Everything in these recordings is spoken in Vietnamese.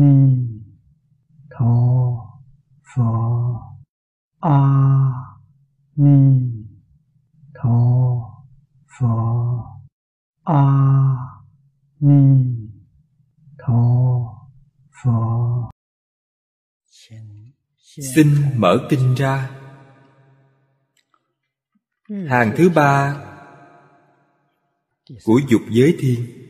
ni tho phở a ni tho phở a ni tho phở xin mở kinh ra. Hàng thứ ba của dục giới thiên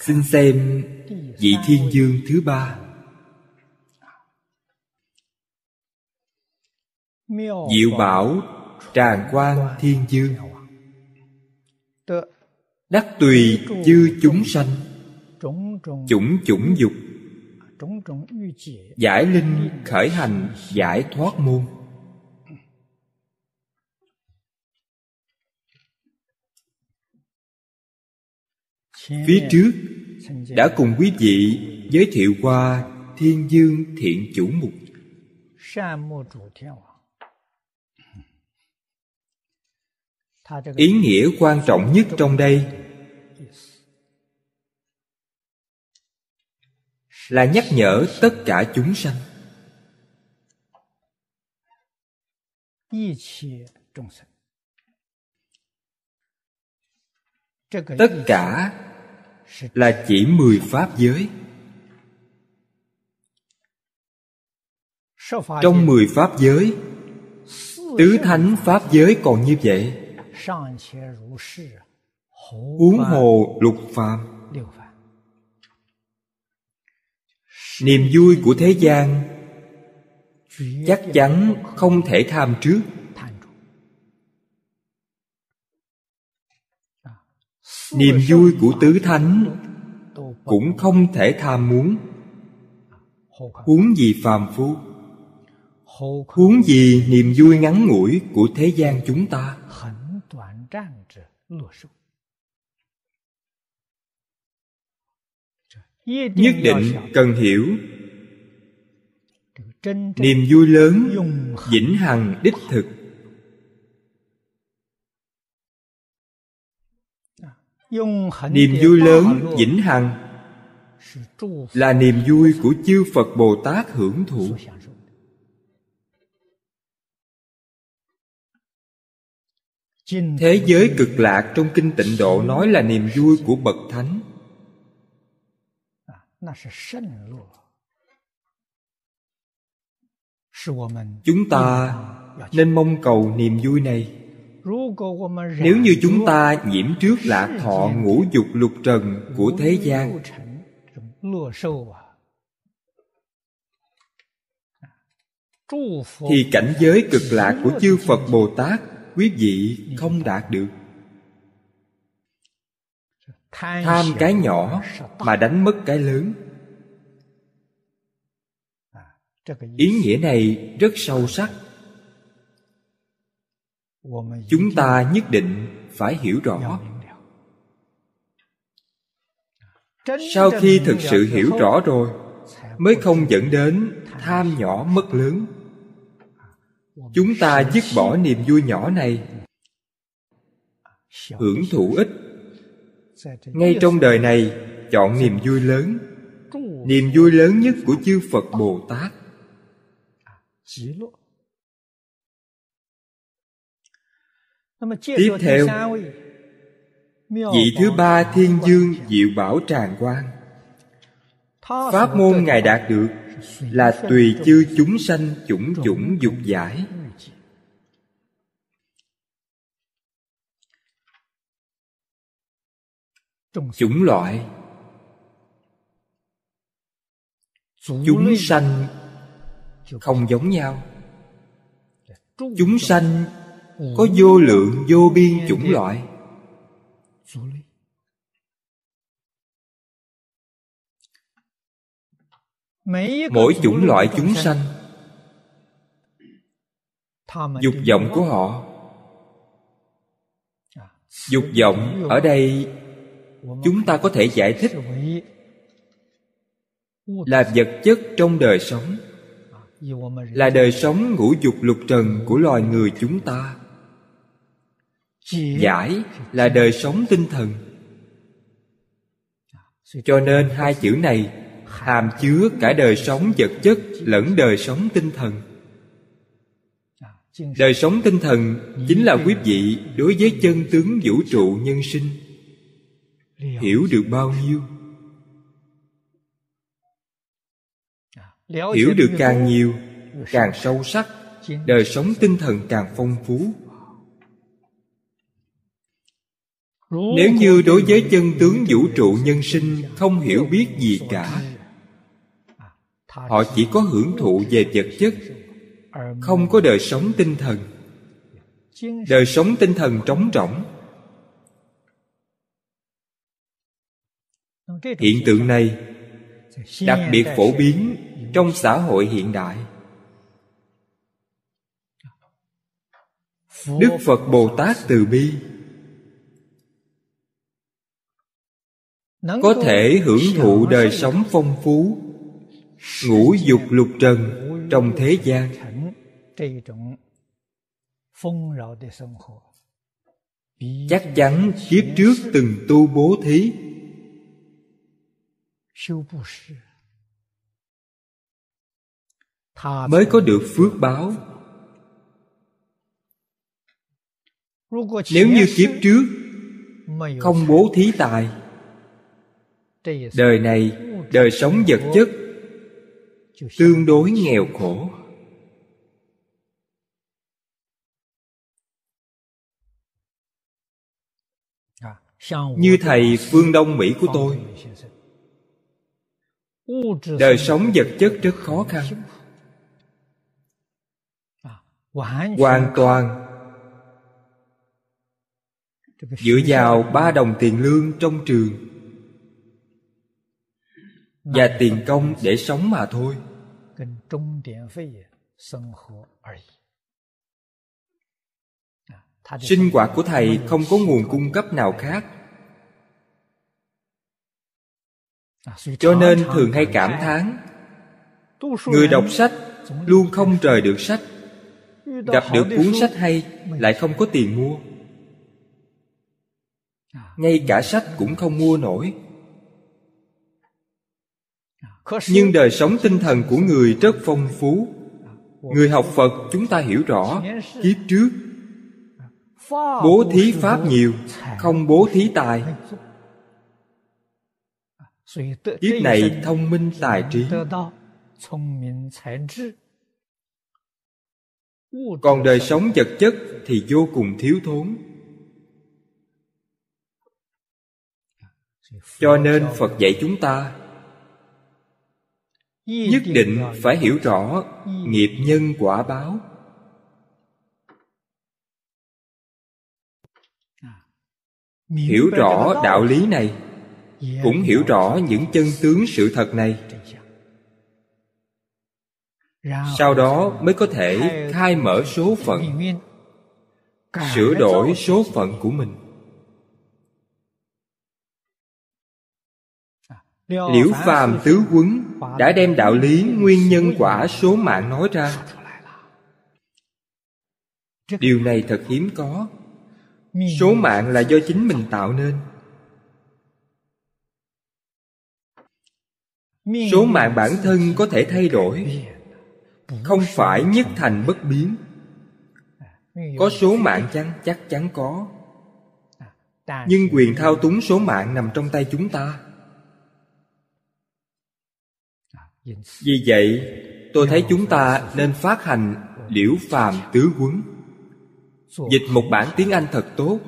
xin xem vị thiên dương thứ ba. Diệu bảo, tràng quan thiên dương. Đắc tùy chư chúng sanh, chủng chủng dục, giải linh khởi hành, giải thoát môn. Phía trước, đã cùng quý vị giới thiệu qua thiên dương thiện chủ mục. Ý nghĩa quan trọng nhất trong đây là nhắc nhở tất cả chúng sanh. Tất cả là chỉ mười pháp giới. Trong mười pháp giới tứ thánh pháp giới còn như vậy. Huống hồ lục phàm. Niềm vui của thế gian chắc chắn không thể tham trước niềm vui của tứ thánh cũng không thể tham muốn. Huống gì phàm phu, huống gì niềm vui ngắn ngủi của thế gian chúng ta. Nhất định cần hiểu, niềm vui lớn, vĩnh hằng, đích thực niềm vui lớn vĩnh hằng. là niềm vui của chư phật bồ tát hưởng thụ. thế giới cực lạc trong kinh tịnh độ nói là niềm vui của bậc thánh. Chúng ta nên mong cầu niềm vui này nếu như chúng ta nhiễm trước lạc thọ ngũ dục lục trần của thế gian. Thì cảnh giới cực lạc của chư phật bồ tát quý vị không đạt được. Tham cái nhỏ mà đánh mất cái lớn. Ý nghĩa này rất sâu sắc chúng ta nhất định phải hiểu rõ. sau khi thực sự hiểu rõ rồi mới không dẫn đến tham nhỏ mất lớn. Chúng ta dứt bỏ niềm vui nhỏ này. Hưởng thụ ít ngay trong đời này chọn niềm vui lớn. Niềm vui lớn nhất của chư phật bồ tát tiếp theo. vị thứ ba thiên dương diệu bảo tràng quan pháp môn ngài đạt được là tùy chư chúng sanh chủng chủng dục giải. Chủng loại. Chúng sanh không giống nhau. Chúng sanh có vô lượng, vô biên chủng loại. Mỗi chủng loại chúng sanh, dục vọng của họ. Dục vọng ở đây, chúng ta có thể giải thích là vật chất trong đời sống, là đời sống ngũ dục lục trần của loài người chúng ta giải là đời sống tinh thần. Cho nên hai chữ này hàm chứa cả đời sống vật chất lẫn đời sống tinh thần. Đời sống tinh thần chính là quý vị đối với chân tướng vũ trụ nhân sinh. Hiểu được bao nhiêu? Hiểu được càng nhiều, càng sâu sắc, đời sống tinh thần càng phong phú. Nếu như đối với chân tướng vũ trụ nhân sinh không hiểu biết gì cả. Họ chỉ có hưởng thụ về vật chất không có đời sống tinh thần. Đời sống tinh thần trống rỗng. Hiện tượng này đặc biệt phổ biến trong xã hội hiện đại. Đức phật bồ tát từ bi có thể hưởng thụ đời sống phong phú ngũ dục lục trần trong thế gian. Chắc chắn kiếp trước từng tu bố thí. Mới có được phước báo. Nếu như kiếp trước không bố thí tài đời này, đời sống vật chất tương đối nghèo khổ. Như thầy phương đông mỹ của tôi, đời sống vật chất rất khó khăn. Hoàn toàn dựa vào ba đồng tiền lương trong trường và tiền công để sống mà thôi. Sinh hoạt của thầy không có nguồn cung cấp nào khác. Cho nên thường hay cảm thán người đọc sách luôn không rời được sách. Gặp được cuốn sách hay lại không có tiền mua. Ngay cả sách cũng không mua nổi nhưng đời sống tinh thần của người rất phong phú. Người học phật, chúng ta hiểu rõ, kiếp trước bố thí pháp nhiều, không bố thí tài. Kiếp này thông minh tài trí. Còn đời sống vật chất thì vô cùng thiếu thốn. Cho nên phật dạy chúng ta nhất định phải hiểu rõ nghiệp nhân quả báo. Hiểu rõ đạo lý này cũng hiểu rõ những chân tướng sự thật này. Sau đó mới có thể khai mở số phận sửa đổi số phận của mình liễu phàm tứ quấn đã đem đạo lý nguyên nhân quả số mạng nói ra. điều này thật hiếm có. Số mạng là do chính mình tạo nên. Số mạng bản thân có thể thay đổi. Không phải nhất thành bất biến. Có số mạng chăng? Chắc chắn có. Nhưng quyền thao túng số mạng nằm trong tay chúng ta vì vậy tôi thấy chúng ta nên phát hành liễu phàm tứ huấn. Dịch một bản tiếng anh thật tốt.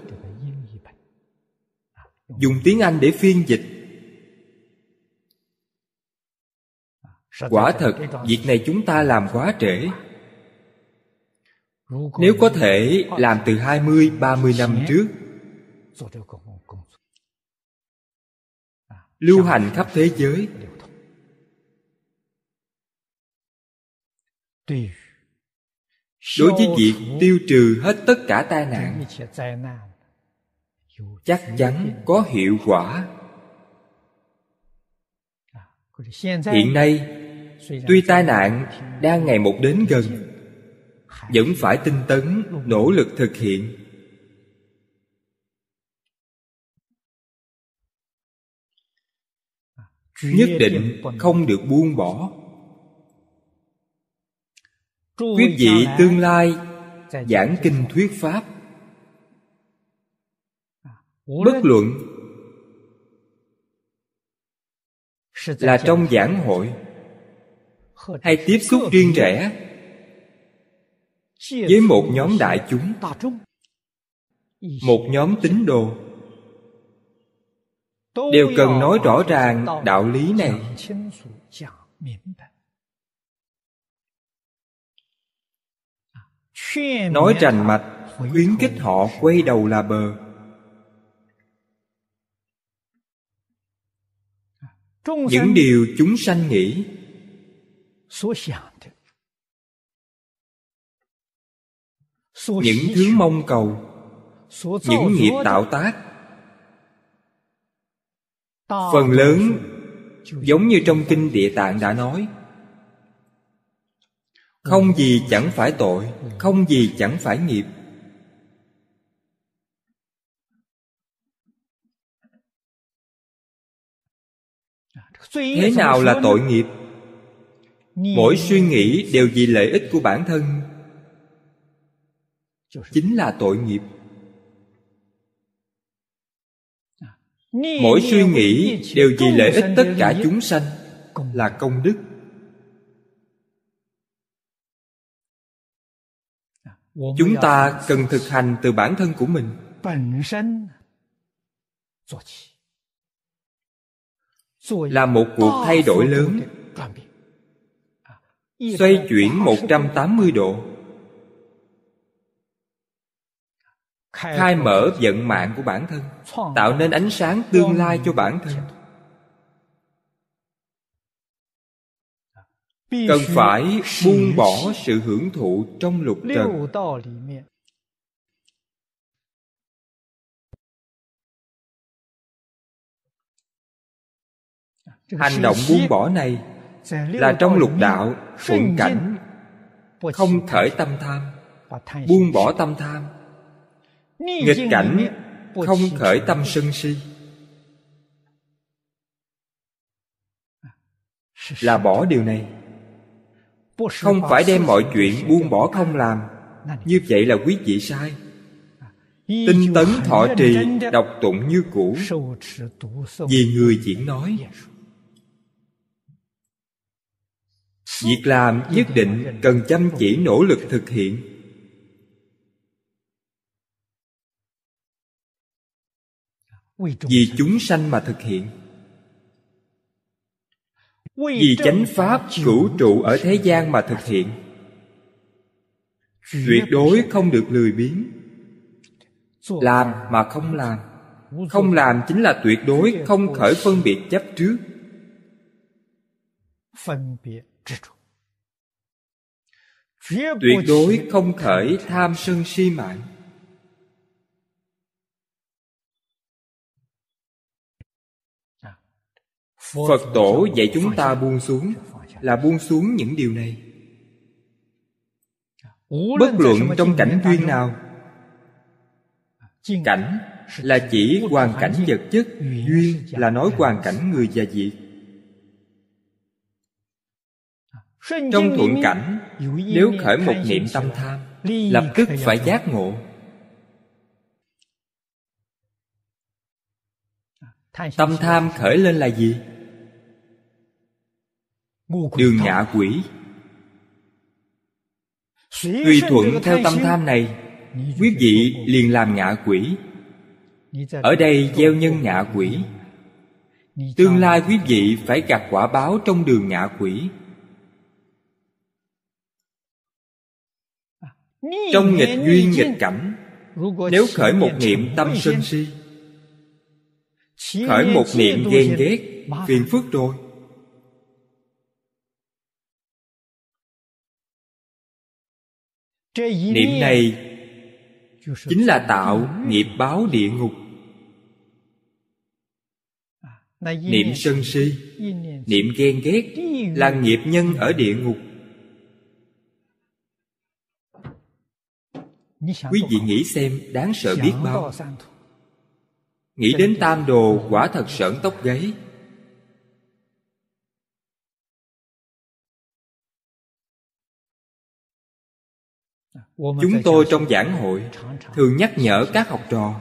Dùng tiếng anh để phiên dịch. Quả thật việc này chúng ta làm quá trễ. Nếu có thể làm từ 20, 30 năm trước. Lưu hành khắp thế giới. Đối với việc tiêu trừ hết tất cả tai nạn chắc chắn có hiệu quả. Hiện nay tuy tai nạn đang ngày một đến gần vẫn phải tinh tấn nỗ lực thực hiện. Nhất định không được buông bỏ quý vị tương lai giảng kinh thuyết pháp. Bất luận là trong giảng hội hay tiếp xúc riêng rẽ với một nhóm đại chúng. một nhóm tín đồ. Đều cần nói rõ ràng đạo lý này nói rành mạch khuyến khích họ quay đầu là bờ. những điều chúng sanh nghĩ. những thứ mong cầu. Những nghiệp tạo tác. Phần lớn giống như trong kinh địa tạng đã nói không gì chẳng phải tội, không gì chẳng phải nghiệp. Thế nào là tội nghiệp? Mỗi suy nghĩ đều vì lợi ích của bản thân. Chính là tội nghiệp. Mỗi suy nghĩ đều vì lợi ích tất cả chúng sanh là công đức. Chúng ta cần thực hành từ bản thân của mình. Là một cuộc thay đổi lớn. Xoay chuyển 180 độ. Khai mở vận mạng của bản thân. Tạo nên ánh sáng tương lai cho bản thân. Cần phải buông bỏ sự hưởng thụ trong lục trần. hành động buông bỏ này là trong lục đạo thuận cảnh không khởi tâm tham buông bỏ tâm tham nghịch cảnh không khởi tâm sân si là bỏ điều này không phải đem mọi chuyện buông bỏ không làm. Như vậy là quý vị sai. Tinh tấn thọ trì, đọc tụng như cũ. Vì người diễn nói. Việc làm nhất định cần chăm chỉ nỗ lực thực hiện. Vì chúng sanh mà thực hiện vì chánh pháp cửu trụ ở thế gian mà thực hiện. Tuyệt đối không được lười biếng. Làm mà không làm. không làm chính là tuyệt đối không khởi phân biệt chấp trước. Tuyệt đối không khởi tham sân si mạng phật tổ dạy chúng ta buông xuống là buông xuống những điều này. Bất luận trong cảnh duyên nào, cảnh là chỉ hoàn cảnh vật chất, duyên là nói hoàn cảnh người và việc trong thuận cảnh, nếu khởi một niệm tâm tham, lập tức phải giác ngộ. Tâm tham khởi lên là gì? Đường ngạ quỷ. Tùy thuận theo tâm tham này quý vị liền làm ngạ quỷ. Ở đây gieo nhân ngạ quỷ. Tương lai quý vị phải gặt quả báo trong đường ngạ quỷ. Trong nghịch duyên nghịch cảnh nếu khởi một niệm tâm sân si khởi một niệm ghen ghét phiền phức rồi niệm này chính là tạo nghiệp báo địa ngục. Niệm sân si niệm ghen ghét là nghiệp nhân ở địa ngục. Quý vị nghĩ xem đáng sợ biết bao. nghĩ đến tam đồ quả thật sởn tóc gáy chúng tôi trong giảng hội thường nhắc nhở các học trò.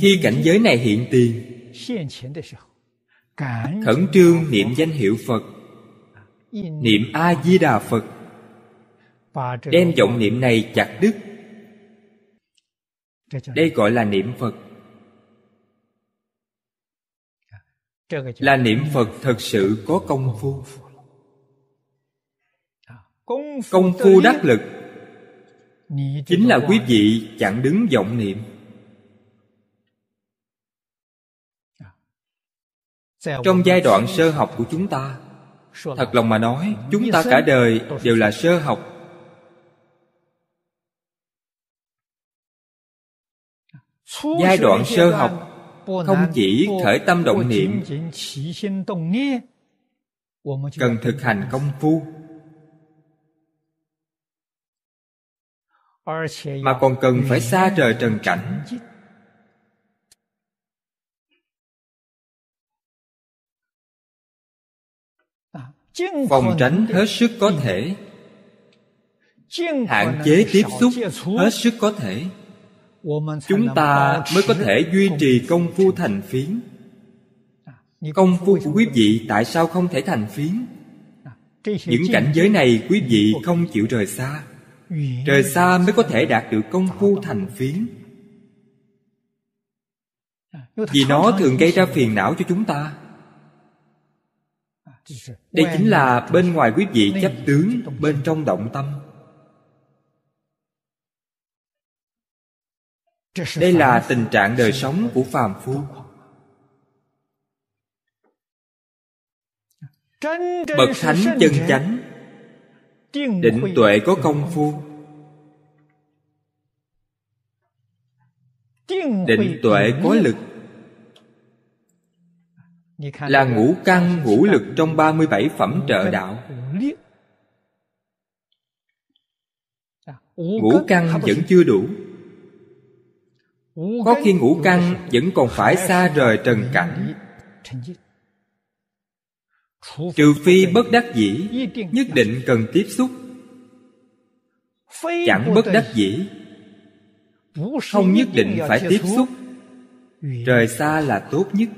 Khi cảnh giới này hiện tiền khẩn trương niệm danh hiệu phật niệm a di đà phật đem vọng niệm này chặt đứt. Đây gọi là niệm phật. Là niệm phật thật sự có công phu. Công phu đắc lực chính là quý vị chặn đứng vọng niệm. Trong giai đoạn sơ học của chúng ta thật lòng mà nói chúng ta cả đời đều là sơ học. Giai đoạn sơ học không chỉ khởi tâm động niệm. cần thực hành công phu mà còn cần phải xa trời trần cảnh. phòng tránh hết sức có thể. Hạn chế tiếp xúc hết sức có thể. Chúng ta mới có thể duy trì công phu thành phiến. Công phu của quý vị tại sao không thể thành phiến? Những cảnh giới này quý vị không chịu rời xa rời xa mới có thể đạt được công phu thành phiến. Vì nó thường gây ra phiền não cho chúng ta. Đây chính là bên ngoài quý vị chấp tướng bên trong động tâm. Đây là tình trạng đời sống của phàm phu. bậc thánh chân chánh định tuệ có công phu. Định tuệ có lực. Là ngũ căn ngũ lực trong 37 phẩm trợ đạo. Ngũ căn vẫn chưa đủ. Có khi ngũ căn vẫn còn phải xa rời trần cảnh trừ phi bất đắc dĩ nhất định cần tiếp xúc. Chẳng bất đắc dĩ không nhất định phải tiếp xúc. Rời xa là tốt nhất.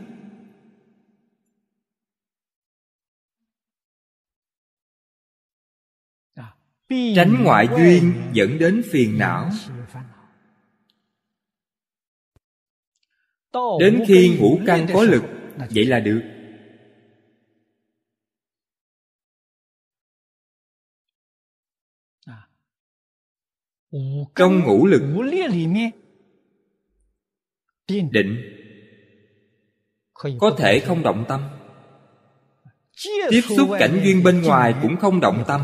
Tránh ngoại duyên dẫn đến phiền não. đến khi ngũ căn có lực vậy là được trong ngũ lực. định. Có thể không động tâm. Tiếp xúc cảnh duyên bên ngoài cũng không động tâm.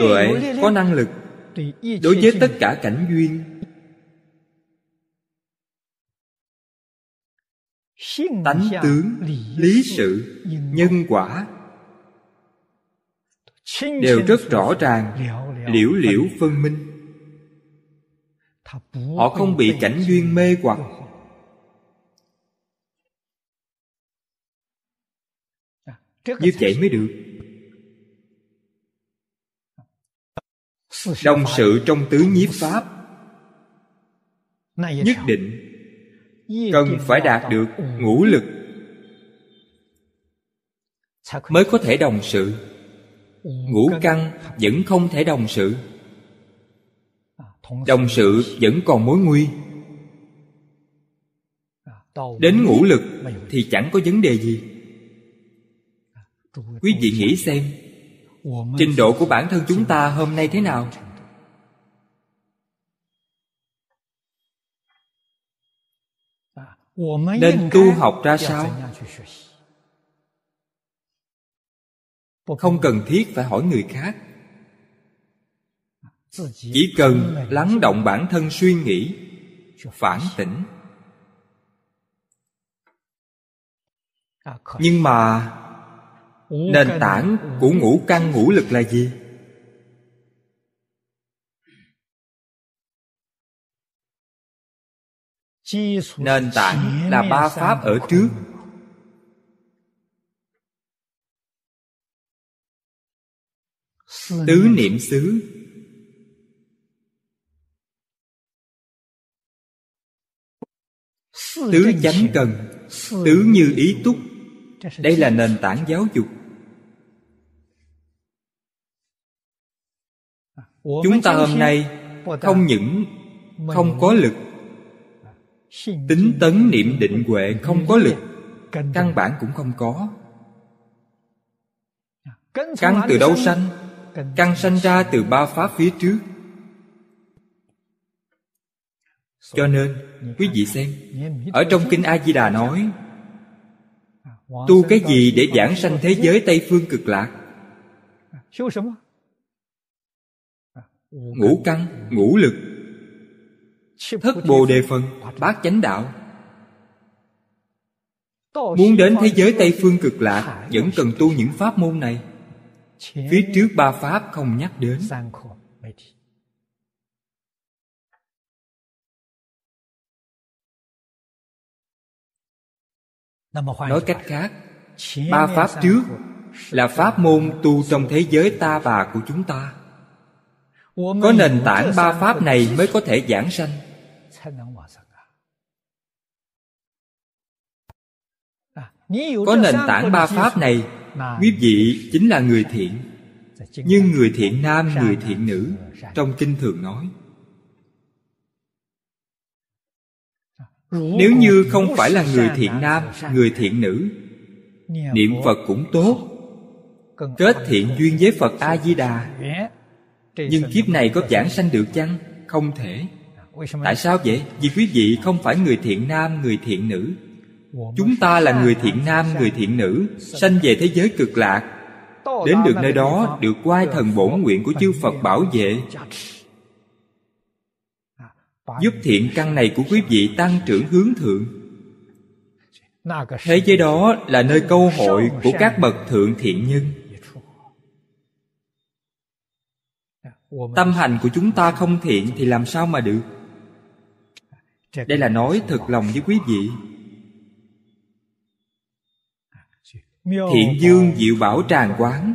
tuệ có năng lực đối với tất cả cảnh duyên. Tánh tướng lý sự nhân quả đều rất rõ ràng liễu liễu phân minh. Họ không bị cảnh duyên mê hoặc. như vậy mới được. Đồng sự trong tứ nhiếp pháp. Nhất định cần phải đạt được ngũ lực mới có thể đồng sự ngũ căn vẫn không thể đồng sự đồng sự vẫn còn mối nguy đến ngũ lực thì chẳng có vấn đề gì quý vị nghĩ xem trình độ của bản thân chúng ta hôm nay thế nào nên tu học ra sao không cần thiết phải hỏi người khác. Chỉ cần lắng động bản thân suy nghĩ phản tỉnh. nhưng mà nền tảng của ngũ căn ngũ lực là gì? Nền tảng là ba pháp ở trước tứ niệm xứ. Tứ chánh cần. Tứ như ý túc. Đây là nền tảng giáo dục. Chúng ta hôm nay không những không có lực. Tính tấn niệm định huệ không có lực. Căn bản cũng không có. Căn từ đâu sanh căn sanh ra từ ba pháp phía trước. Cho nên, quý vị xem, ở trong kinh a di đà nói, tu cái gì để giảng sanh thế giới tây phương cực lạc? Ngũ căn, ngũ lực. Thất bồ đề phần, bát chánh đạo. Muốn đến thế giới tây phương cực lạc, vẫn cần tu những pháp môn này phía trước ba pháp không nhắc đến. Nói cách khác ba pháp trước là pháp môn tu trong thế giới ta bà của chúng ta. Có nền tảng ba pháp này mới có thể giảng sanh. Có nền tảng ba pháp này quý vị chính là người thiện. Nhưng người thiện nam người thiện nữ trong kinh thường nói. Nếu như không phải là người thiện nam người thiện nữ niệm phật cũng tốt. kết thiện duyên với phật a di đà. nhưng kiếp này có giảng sanh được chăng? Không thể. Tại sao vậy? Vì quý vị không phải người thiện nam người thiện nữ chúng ta là người thiện nam, người thiện nữ, sanh về thế giới cực lạc. Đến được nơi đó, được quay thần bổn nguyện của chư phật bảo vệ. Giúp thiện căn này của quý vị tăng trưởng hướng thượng. Thế giới đó là nơi câu hội của các bậc thượng thiện nhân. Tâm hành của chúng ta không thiện thì làm sao mà được? Đây là nói thật lòng với quý vị. Thiện dương diệu bảo tràng quán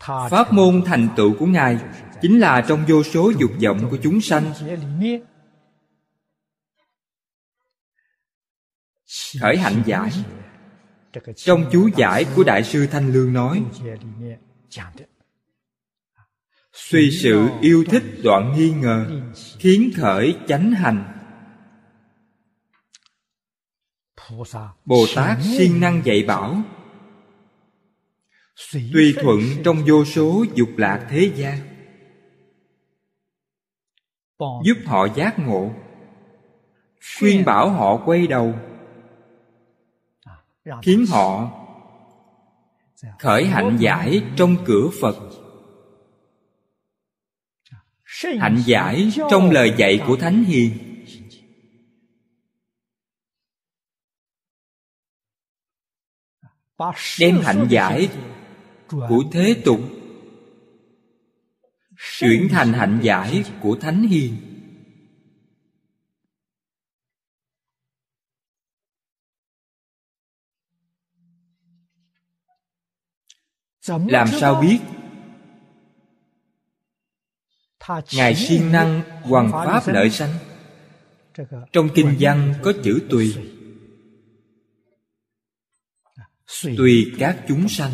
pháp môn thành tựu của ngài chính là trong vô số dục vọng của chúng sanh khởi hạnh giải trong chú giải của đại sư thanh lương nói suy sự yêu thích đoạn nghi ngờ khiến khởi chánh hành bồ tát siêng năng dạy bảo tùy thuận trong vô số dục lạc thế gian giúp họ giác ngộ khuyên bảo họ quay đầu khiến họ khởi hạnh giải trong cửa phật. Hạnh giải trong lời dạy của thánh hiền đem hạnh giải của thế tục. Chuyển thành hạnh giải của thánh hiền. Làm sao biết? Ngài siêng năng hoằng pháp lợi sanh. Trong kinh văn có chữ tùy tùy các chúng sanh.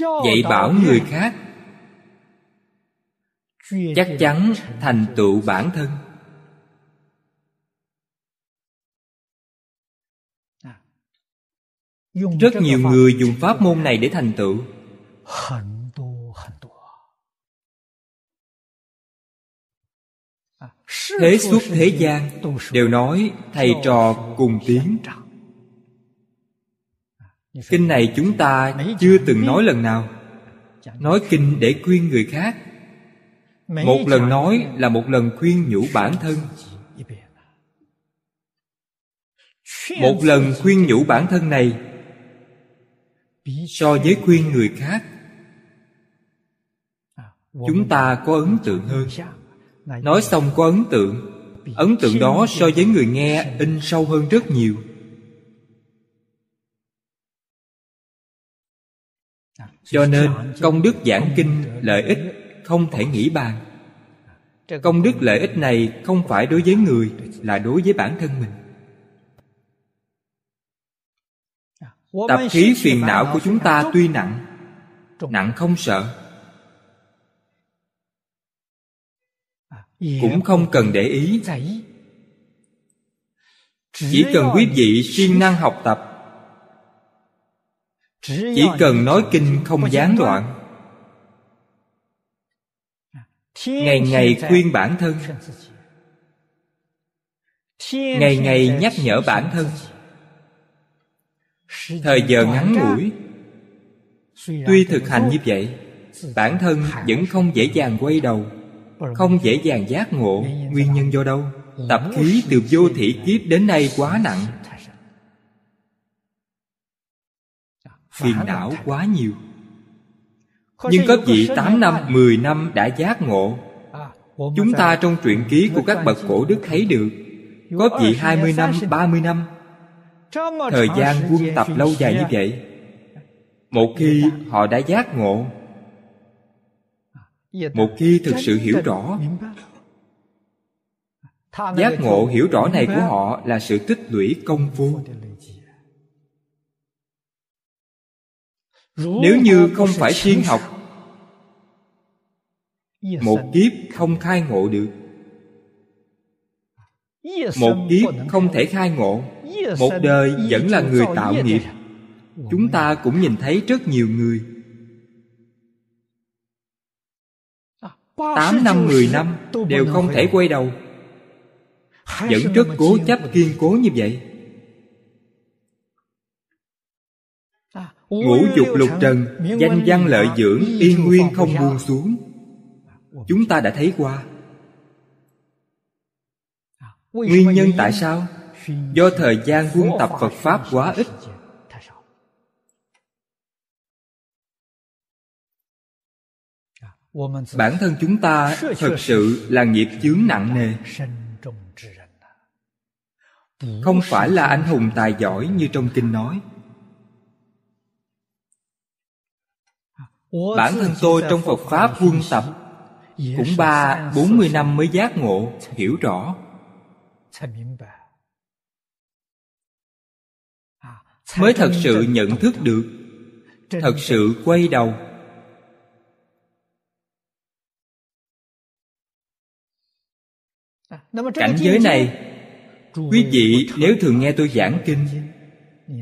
dạy bảo người khác chắc chắn thành tựu bản thân. Rất nhiều người dùng pháp môn này để thành tựu thế suốt thế gian đều nói thầy trò cùng tiến kinh này chúng ta chưa từng nói lần nào. nói kinh để khuyên người khác. Một lần nói là một lần khuyên nhủ bản thân. một lần khuyên nhủ bản thân này so với khuyên người khác. chúng ta có ấn tượng hơn nói xong có ấn tượng. Ấn tượng đó so với người nghe in sâu hơn rất nhiều. Cho nên công đức giảng kinh lợi ích không thể nghĩ bàn. Công đức lợi ích này không phải đối với người là đối với bản thân mình. Tập khí phiền não của chúng ta tuy nặng nặng không sợ cũng không cần để ý. Chỉ cần quý vị siêng năng học tập. Chỉ cần nói kinh không gián đoạn. Ngày ngày khuyên bản thân. Ngày ngày nhắc nhở bản thân. thời giờ ngắn ngủi. tuy thực hành như vậy bản thân vẫn không dễ dàng quay đầu không dễ dàng giác ngộ nguyên nhân do đâu? Tập khí từ vô thị kiếp đến nay quá nặng. phiền não quá nhiều. Nhưng có vị 8 năm, 10 năm đã giác ngộ. Chúng ta trong truyện ký của các bậc cổ đức thấy được. Có vị 20 năm, 30 năm. Thời gian quân tập lâu dài như vậy Một khi họ đã giác ngộ một khi thực sự hiểu rõ, Giác ngộ hiểu rõ này của họ là sự tích lũy công phu. Nếu như không phải thiên học, Một kiếp không khai ngộ được. Một kiếp không thể khai ngộ, Một đời vẫn là người tạo nghiệp. Chúng ta cũng nhìn thấy rất nhiều người Tám năm, mười năm Đều không thể quay đầu. Vẫn rất cố chấp kiên cố như vậy. Ngũ dục lục trần Danh văn lợi dưỡng Yên nguyên không buông xuống. Chúng ta đã thấy qua. Nguyên nhân tại sao? Do thời gian quân tập Phật Pháp quá ít. Bản thân chúng ta thật sự là nghiệp chướng nặng nề. Không phải là anh hùng tài giỏi như trong kinh nói. Bản thân tôi trong Phật Pháp quân tập Cũng ba, bốn mươi năm mới giác ngộ, hiểu rõ. Mới thật sự nhận thức được. Thật sự quay đầu Cảnh giới này Quý vị nếu thường nghe tôi giảng kinh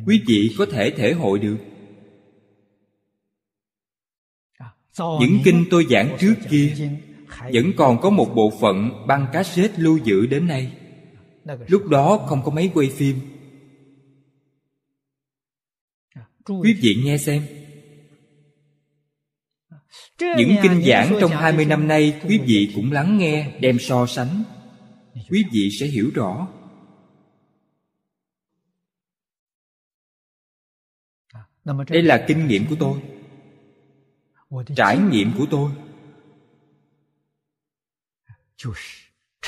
Quý vị có thể thể hội được. Những kinh tôi giảng trước kia vẫn còn có một bộ phận băng cassette lưu giữ đến nay. Lúc đó không có máy quay phim. Quý vị nghe xem. Những kinh giảng trong 20 năm nay quý vị cũng lắng nghe đem so sánh quý vị sẽ hiểu rõ. Đây là kinh nghiệm của tôi. Trải nghiệm của tôi.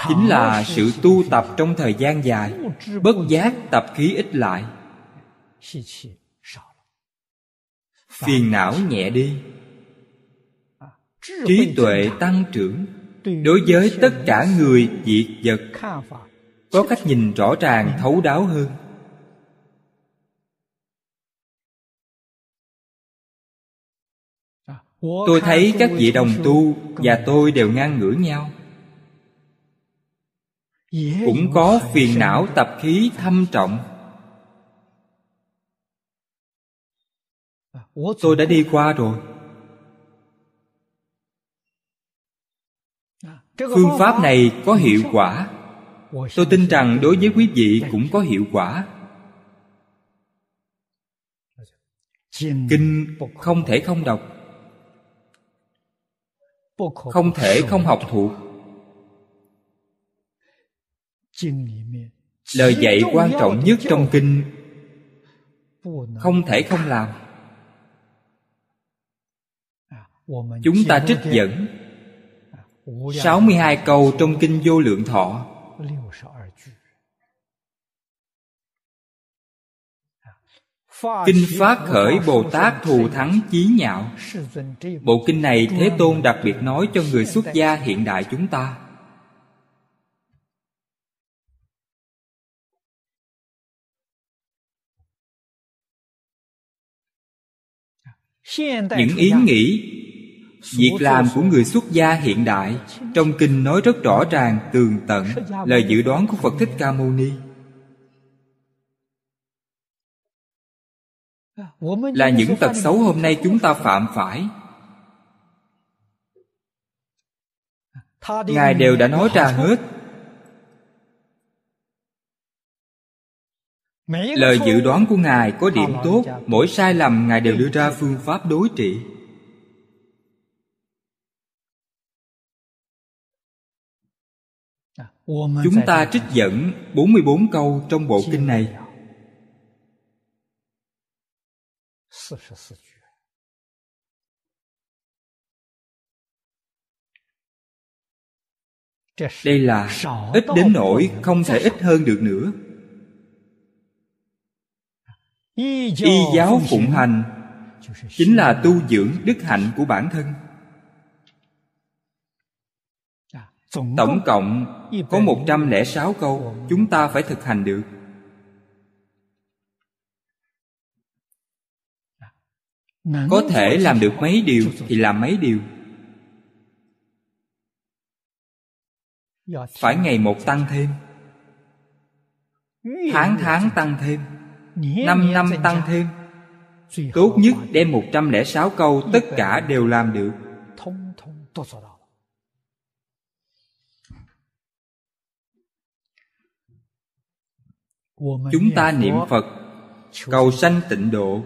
Chính là sự tu tập trong thời gian dài, bất giác tập khí ít lại. Phiền não nhẹ đi. Trí tuệ tăng trưởng đối với tất cả người diệt vật, có cách nhìn rõ ràng, thấu đáo hơn. Tôi thấy các vị đồng tu và tôi đều ngang ngửa nhau. Cũng có phiền não tập khí thâm trọng. Tôi đã đi qua rồi. Phương pháp này có hiệu quả. tôi tin rằng đối với quý vị cũng có hiệu quả. Kinh không thể không đọc. Không thể không học thuộc. Lời dạy quan trọng nhất trong kinh. Không thể không làm. Chúng ta trích dẫn 62 câu trong kinh vô lượng thọ. Kinh Phát Khởi Bồ Tát Thù Thắng Chí Nhạo. Bộ kinh này Thế Tôn đặc biệt nói cho người xuất gia hiện đại chúng ta. Những ý nghĩ Việc làm của người xuất gia hiện đại Trong kinh nói rất rõ ràng, tường tận Lời dự đoán của Phật Thích Ca Mâu Ni. Là những tật xấu hôm nay chúng ta phạm phải. Ngài đều đã nói ra hết. Lời dự đoán của ngài có điểm tốt mỗi sai lầm ngài đều đưa ra phương pháp đối trị. Chúng ta trích dẫn 44 câu trong bộ kinh này. 44句。đây là ít đến nỗi không thể ít hơn được nữa. Y giáo phụng hành chính là tu dưỡng đức hạnh của bản thân tổng cộng có 106 câu. Chúng ta phải thực hành được. Có thể làm được mấy điều thì làm mấy điều. Phải ngày một tăng thêm. Tháng tháng tăng thêm. Năm năm tăng thêm. Tốt nhất đem 106 câu tất cả đều làm được chúng ta niệm phật cầu sanh tịnh độ.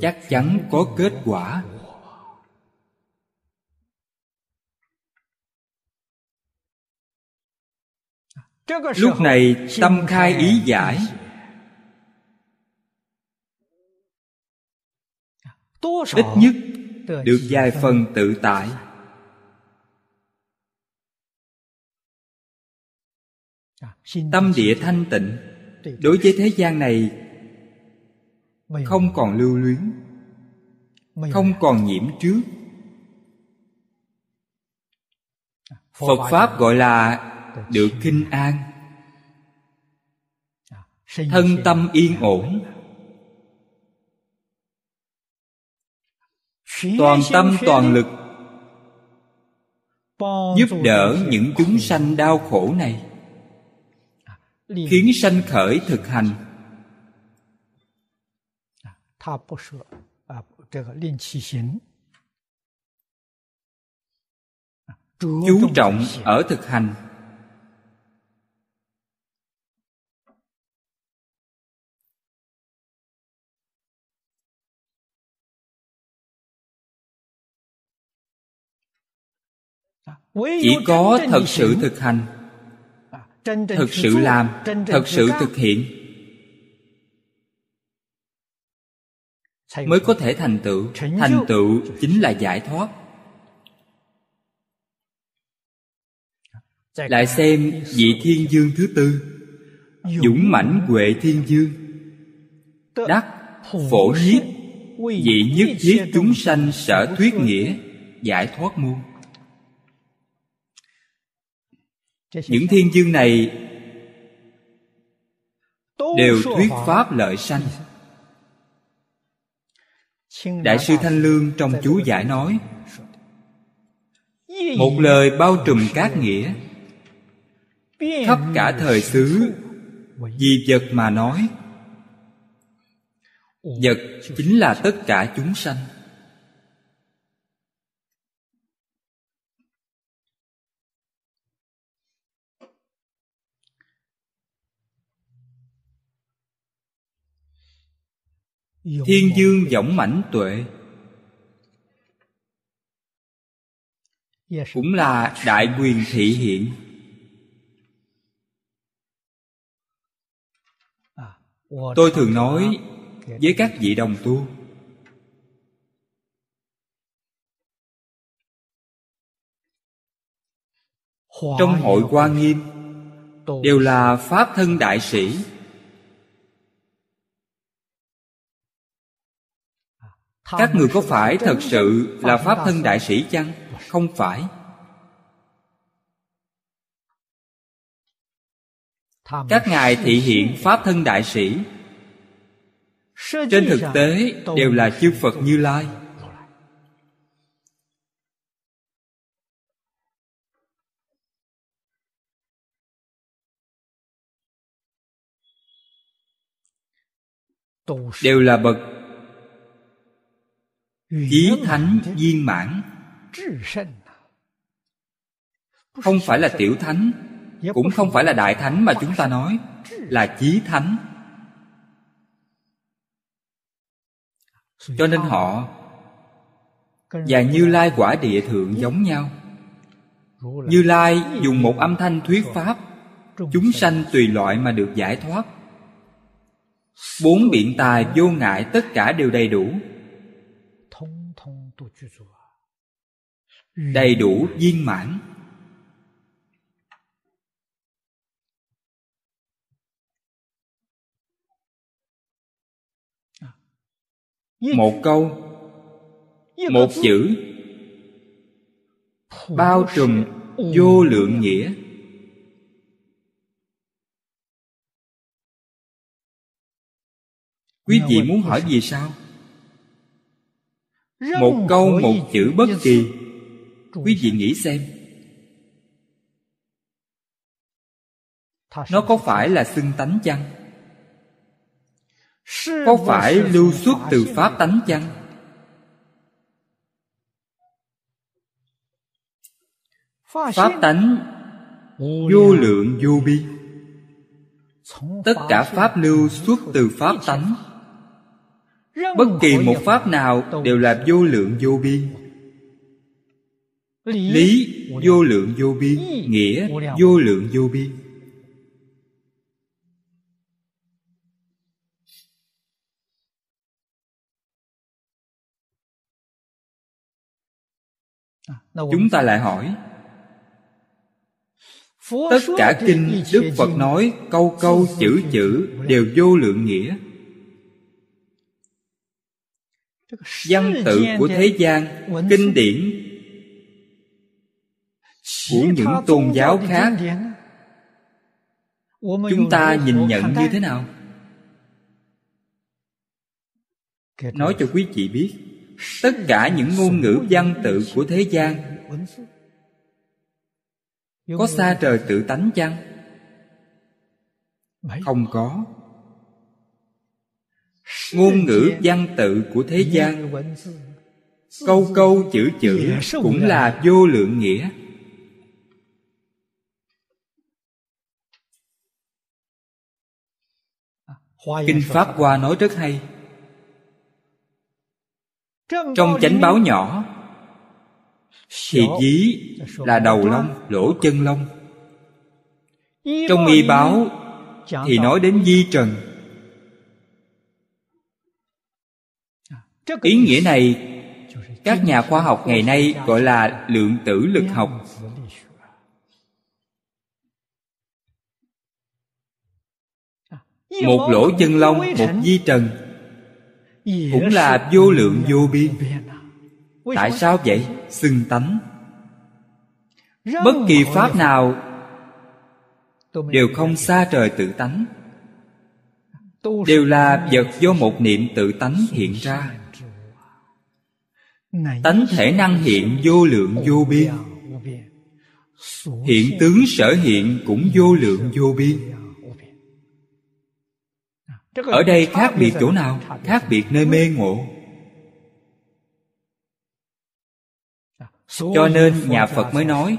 Chắc chắn có kết quả. Lúc này tâm khai ý giải. Ít nhất được vài phần tự tại tâm địa thanh tịnh. đối với thế gian này không còn lưu luyến không còn nhiễm trước. Phật pháp gọi là được kinh an. Thân tâm yên ổn. Toàn tâm toàn lực giúp đỡ những chúng sanh đau khổ này khiến sanh khởi thực hành. Chú trọng ở thực hành. Chỉ có thật sự thực hành thực sự làm thật sự thực hiện. Mới có thể thành tựu. thành tựu chính là giải thoát. Lại xem vị thiên dương thứ tư dũng mãnh huệ thiên dương. Đắc phổ nhiếp vị nhất thiết chúng sanh sở thuyết nghĩa giải thoát môn những thiên dương này đều thuyết pháp lợi sanh. Đại sư thanh lương trong chú giải nói một lời bao trùm các nghĩa khắp cả thời xứ vì vật mà nói. Vật chính là tất cả chúng sanh thiên dương võng mãnh tuệ. Cũng là đại quyền thị hiện. Tôi thường nói với các vị đồng tu. Trong hội hoa nghiêm đều là pháp thân đại sĩ các người có phải thật sự là pháp thân đại sĩ chăng? Không phải. Các ngài thị hiện pháp thân đại sĩ. Trên thực tế đều là chư phật như lai. Đều là bậc chí thánh viên mãn. Không phải là tiểu thánh cũng không phải là đại thánh mà chúng ta nói là chí thánh. Cho nên họ và như lai quả địa thượng giống nhau. Như lai dùng một âm thanh thuyết pháp chúng sanh tùy loại mà được giải thoát. Bốn biện tài vô ngại tất cả đều đầy đủ đầy đủ viên mãn. Một câu một chữ. Bao trùm vô lượng nghĩa. Quý vị muốn hỏi gì sao? Một câu một chữ bất kỳ quý vị nghĩ xem, nó có phải là xưng tánh chăng? Có phải lưu xuất từ pháp tánh chăng? Pháp tánh vô lượng vô biên. Tất cả pháp lưu xuất từ pháp tánh, bất kỳ một pháp nào đều là vô lượng vô biên lý vô lượng vô biên. Nghĩa vô lượng vô biên. Chúng ta lại hỏi. Tất cả kinh đức phật nói câu câu chữ chữ đều vô lượng nghĩa. Văn tự của thế gian kinh điển của những tôn giáo khác. chúng ta nhìn nhận như thế nào? Nói cho quý vị biết tất cả những ngôn ngữ văn tự của thế gian có xa trời tự tánh chăng? Không có. Ngôn ngữ văn tự của thế gian. câu câu chữ chữ cũng là vô lượng nghĩa kinh pháp hoa nói rất hay. Trong chánh báo nhỏ thì dí là đầu lông lỗ chân lông trong y báo thì nói đến di trần. Ý nghĩa này các nhà khoa học ngày nay gọi là lượng tử lực học một lỗ chân lông, một di trần. Cũng là vô lượng vô biên. Tại sao vậy? Xưng tánh bất kỳ pháp nào đều không xa trời tự tánh. Đều là vật do một niệm tự tánh hiện ra. Tánh thể năng hiện vô lượng vô biên. Hiện tướng sở hiện cũng vô lượng vô biên ở đây khác biệt chỗ nào? Khác biệt nơi mê ngộ. Cho nên nhà phật mới nói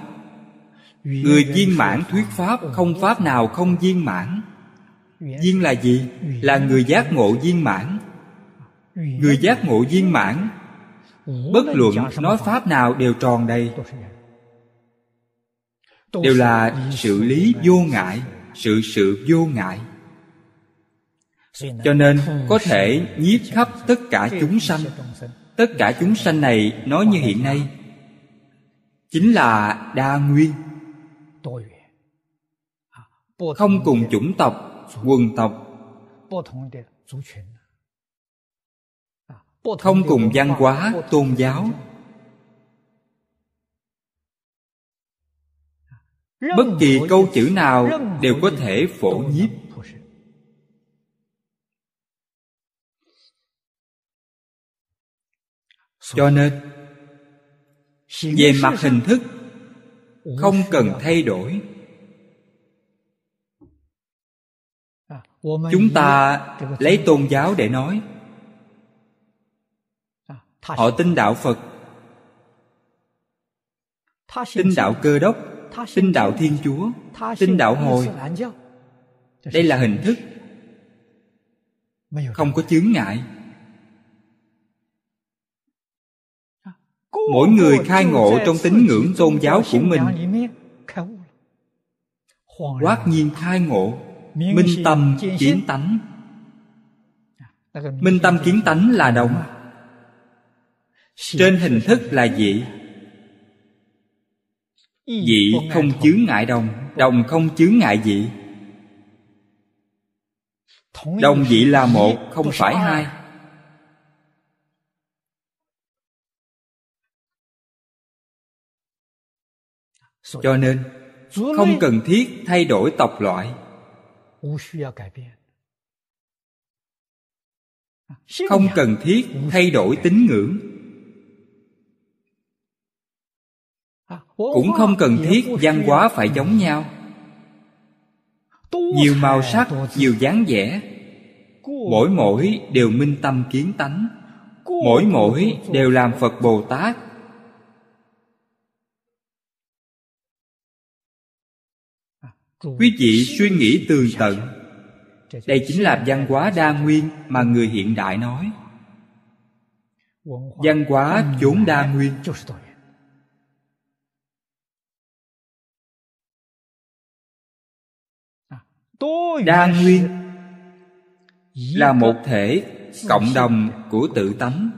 người viên mãn thuyết pháp không pháp nào không viên mãn. Viên là gì? là người giác ngộ viên mãn. Người giác ngộ viên mãn bất luận nói pháp nào đều tròn đầy. Đều là sự lý vô ngại sự sự vô ngại cho nên có thể nhiếp khắp tất cả chúng sanh. tất cả chúng sanh này nói như hiện nay. Chính là đa nguyên. Không cùng chủng tộc quần tộc. Không cùng văn hóa tôn giáo. Bất kỳ câu chữ nào đều có thể phổ nhiếp cho nên về mặt hình thức không cần thay đổi. Chúng ta lấy tôn giáo để nói. Họ tin đạo phật tin đạo cơ đốc tin đạo thiên chúa tin đạo hồi. đây là hình thức. Không có chướng ngại mỗi người khai ngộ trong tín ngưỡng tôn giáo của mình. Quát nhiên khai ngộ, minh tâm kiến tánh. Minh tâm kiến tánh là đồng trên hình thức là dị. Dị không chướng ngại đồng đồng không chướng ngại dị. Đồng dị là một, không phải hai. Cho nên không cần thiết thay đổi tộc loại. không cần thiết thay đổi tín ngưỡng. Cũng không cần thiết văn hóa phải giống nhau. Nhiều màu sắc nhiều dáng vẻ mỗi mỗi đều minh tâm kiến tánh. mỗi mỗi đều làm phật bồ tát quý vị suy nghĩ tường tận. Đây chính là văn hóa đa nguyên mà người hiện đại nói. Văn hóa vốn đa nguyên. Đa nguyên là một thể cộng đồng của tự tánh.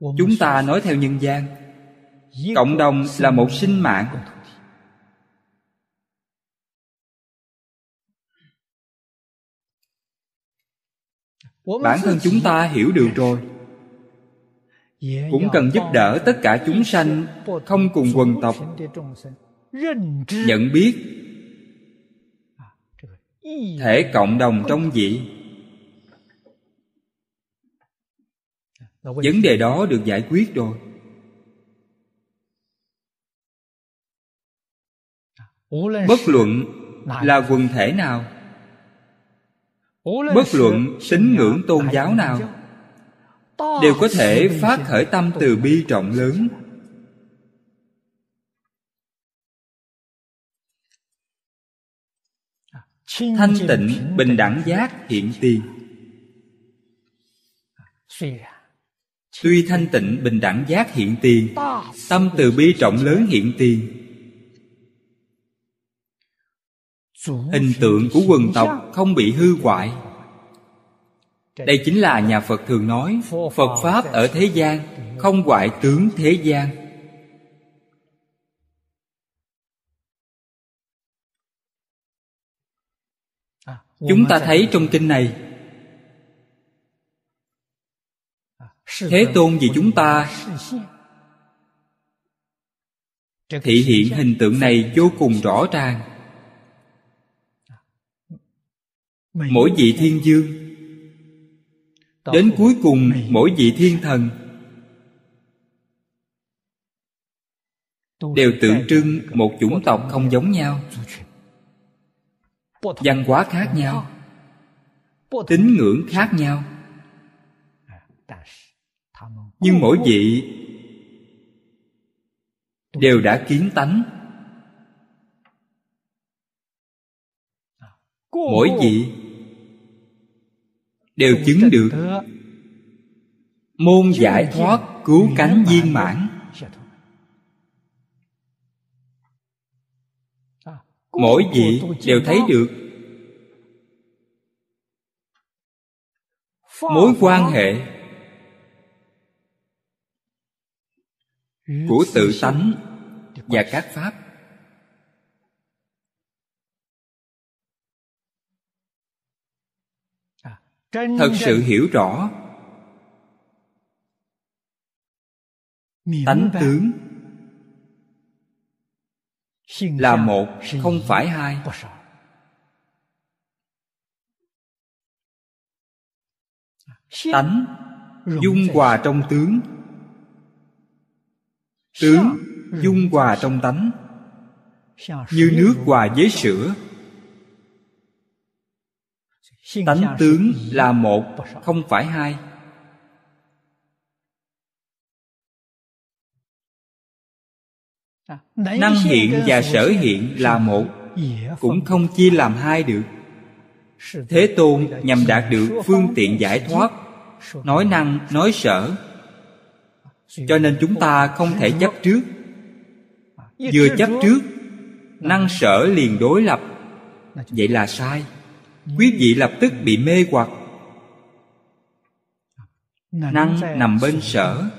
Chúng ta nói theo nhân gian cộng đồng là một sinh mạng. Bản thân chúng ta hiểu được rồi. Cũng cần giúp đỡ tất cả chúng sanh không cùng quần tộc. nhận biết thể cộng đồng trong dị vấn đề đó được giải quyết rồi bất luận là quần thể nào. Bất luận tín ngưỡng tôn giáo nào đều có thể phát khởi tâm từ bi trọng lớn. Thanh tịnh bình đẳng giác hiện tiền. Tuy thanh tịnh bình đẳng giác hiện tiền tâm từ bi trọng lớn hiện tiền hình tượng của quần tộc không bị hư hoại. Đây chính là nhà phật thường nói phật pháp ở thế gian không hoại tướng thế gian. Chúng ta thấy trong kinh này. Thế tôn vì chúng ta thị hiện hình tượng này vô cùng rõ ràng mỗi vị thiên dương. Đến cuối cùng mỗi vị thiên thần đều tượng trưng một chủng tộc không giống nhau. Văn hóa khác nhau. tín ngưỡng khác nhau. Nhưng mỗi vị đều đã kiến tánh. mỗi vị đều chứng được. môn giải thoát cứu cánh viên mãn. mỗi vị đều thấy được. Mối quan hệ của tự tánh và các pháp thật sự hiểu rõ. tánh tướng là một không phải hai. tánh dung hòa trong tướng. Tướng dung hòa trong tánh. Như nước hòa với sữa tánh tướng là một không phải hai. Năng hiện và sở hiện là một cũng không chia làm hai được. Thế tôn nhằm đạt được phương tiện giải thoát. nói năng nói sở. Cho nên chúng ta không thể chấp trước. Vừa chấp trước năng sở liền đối lập. Vậy là sai quý vị lập tức bị mê hoặc. Năng nằm bên sở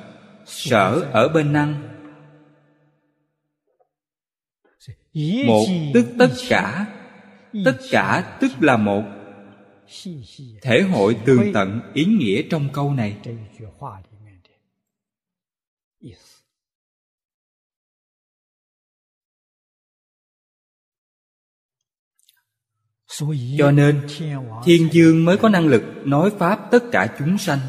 sở ở bên năng một tức tất cả. Tất cả tức là một. Thể hội tường tận ý nghĩa trong câu này cho nên, thiên dương mới có năng lực nói pháp tất cả chúng sanh.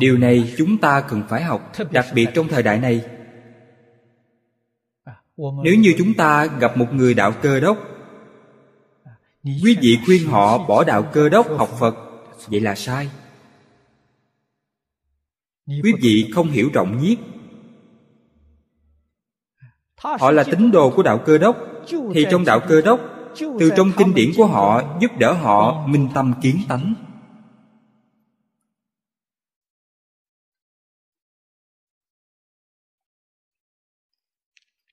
Điều này chúng ta cần phải học, đặc biệt trong thời đại này. Nếu như chúng ta gặp một người đạo cơ đốc, quý vị khuyên họ bỏ đạo cơ đốc học phật, vậy là sai quý vị không hiểu rộng nhiếp. Họ là tín đồ của đạo cơ đốc. Thì trong đạo cơ đốc, từ trong kinh điển của họ giúp đỡ họ minh tâm kiến tánh.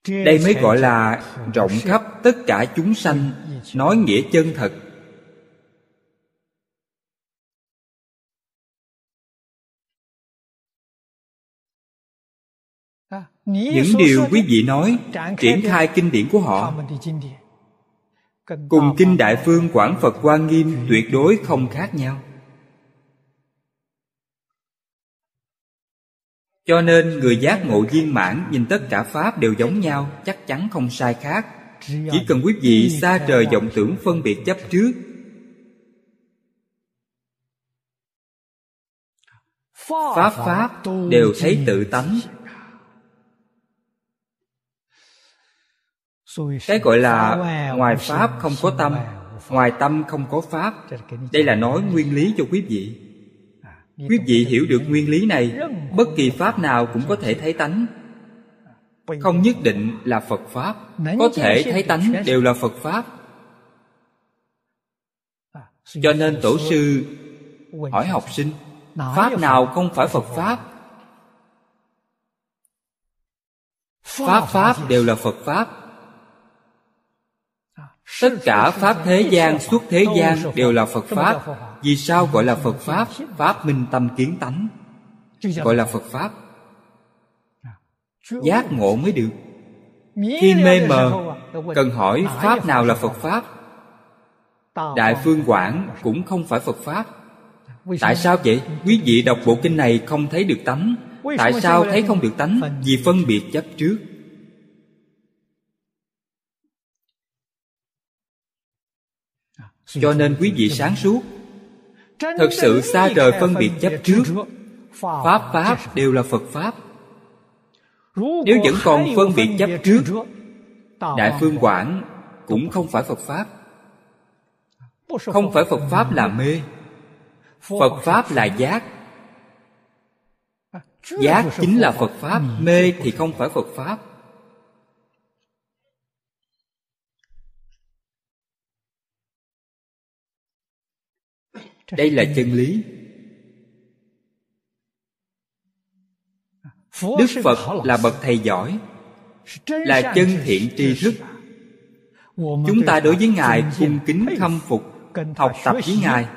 Đây mới gọi là rộng khắp tất cả chúng sanh, nói nghĩa chân thật. Những điều quý vị nói triển khai kinh điển của họ. cùng kinh đại phương quảng phật quan nghiêm tuyệt đối không khác nhau. Cho nên người giác ngộ viên mãn nhìn tất cả pháp đều giống nhau chắc chắn không sai khác. Chỉ cần quý vị xa trời vọng tưởng phân biệt chấp trước. Pháp pháp đều thấy tự tánh cái gọi là ngoài pháp không có tâm ngoài tâm không có pháp. Đây là nói nguyên lý cho quý vị. Quý vị hiểu được nguyên lý này bất kỳ pháp nào cũng có thể thấy tánh. Không nhất định là phật pháp có thể thấy tánh đều là phật pháp. Cho nên tổ sư hỏi học sinh pháp nào không phải phật pháp? Pháp pháp đều là phật pháp tất cả pháp thế gian suốt thế gian đều là phật pháp. Vì sao gọi là phật pháp? Pháp minh tâm kiến tánh. Gọi là phật pháp. Giác ngộ mới được. Khi mê mờ, cần hỏi pháp nào là phật pháp? Đại phương quảng cũng không phải phật pháp. Tại sao vậy? Quý vị đọc bộ kinh này không thấy được tánh. Tại sao thấy không được tánh? Vì phân biệt chấp trước. Cho nên quý vị sáng suốt. Thật sự xa rời phân biệt chấp trước. Pháp pháp đều là phật pháp. Nếu vẫn còn phân biệt chấp trước, đại phương quảng cũng không phải phật pháp. Không phải phật pháp là mê. Phật pháp là giác. Giác chính là phật pháp, mê thì không phải phật pháp. Đây là chân lý. Đức phật là bậc thầy giỏi là chân thiện tri thức. Chúng ta đối với ngài cung kính khâm phục học tập với ngài.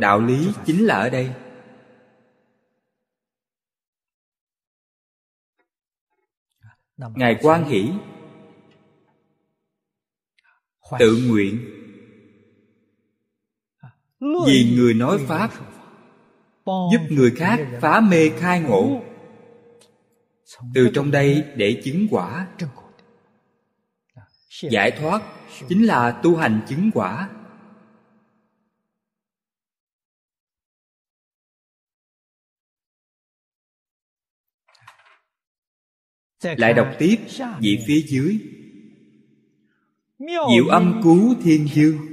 Đạo lý chính là ở đây. Ngài quan hỷ tự nguyện vì người nói pháp giúp người khác phá mê khai ngộ. từ trong đây để chứng quả. Giải thoát chính là tu hành chứng quả. Lại đọc tiếp vị phía dưới. Diệu âm cứu thiên dương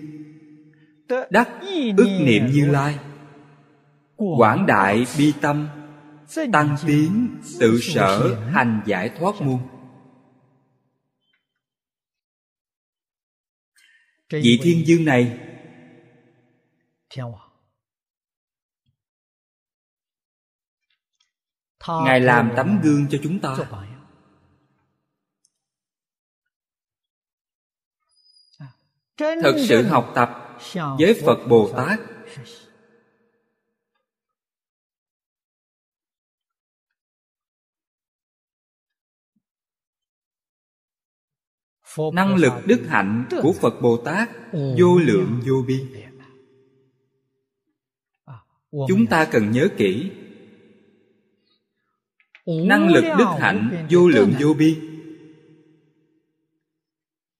đắc ức niệm như lai. quảng đại bi tâm tăng tiến tự sở hành giải thoát môn vị thiên dương này ngài làm tấm gương cho chúng ta. thật sự học tập với phật bồ tát năng lực đức hạnh của phật bồ tát vô lượng vô biên. Chúng ta cần nhớ kỹ. Năng lực đức hạnh vô lượng vô biên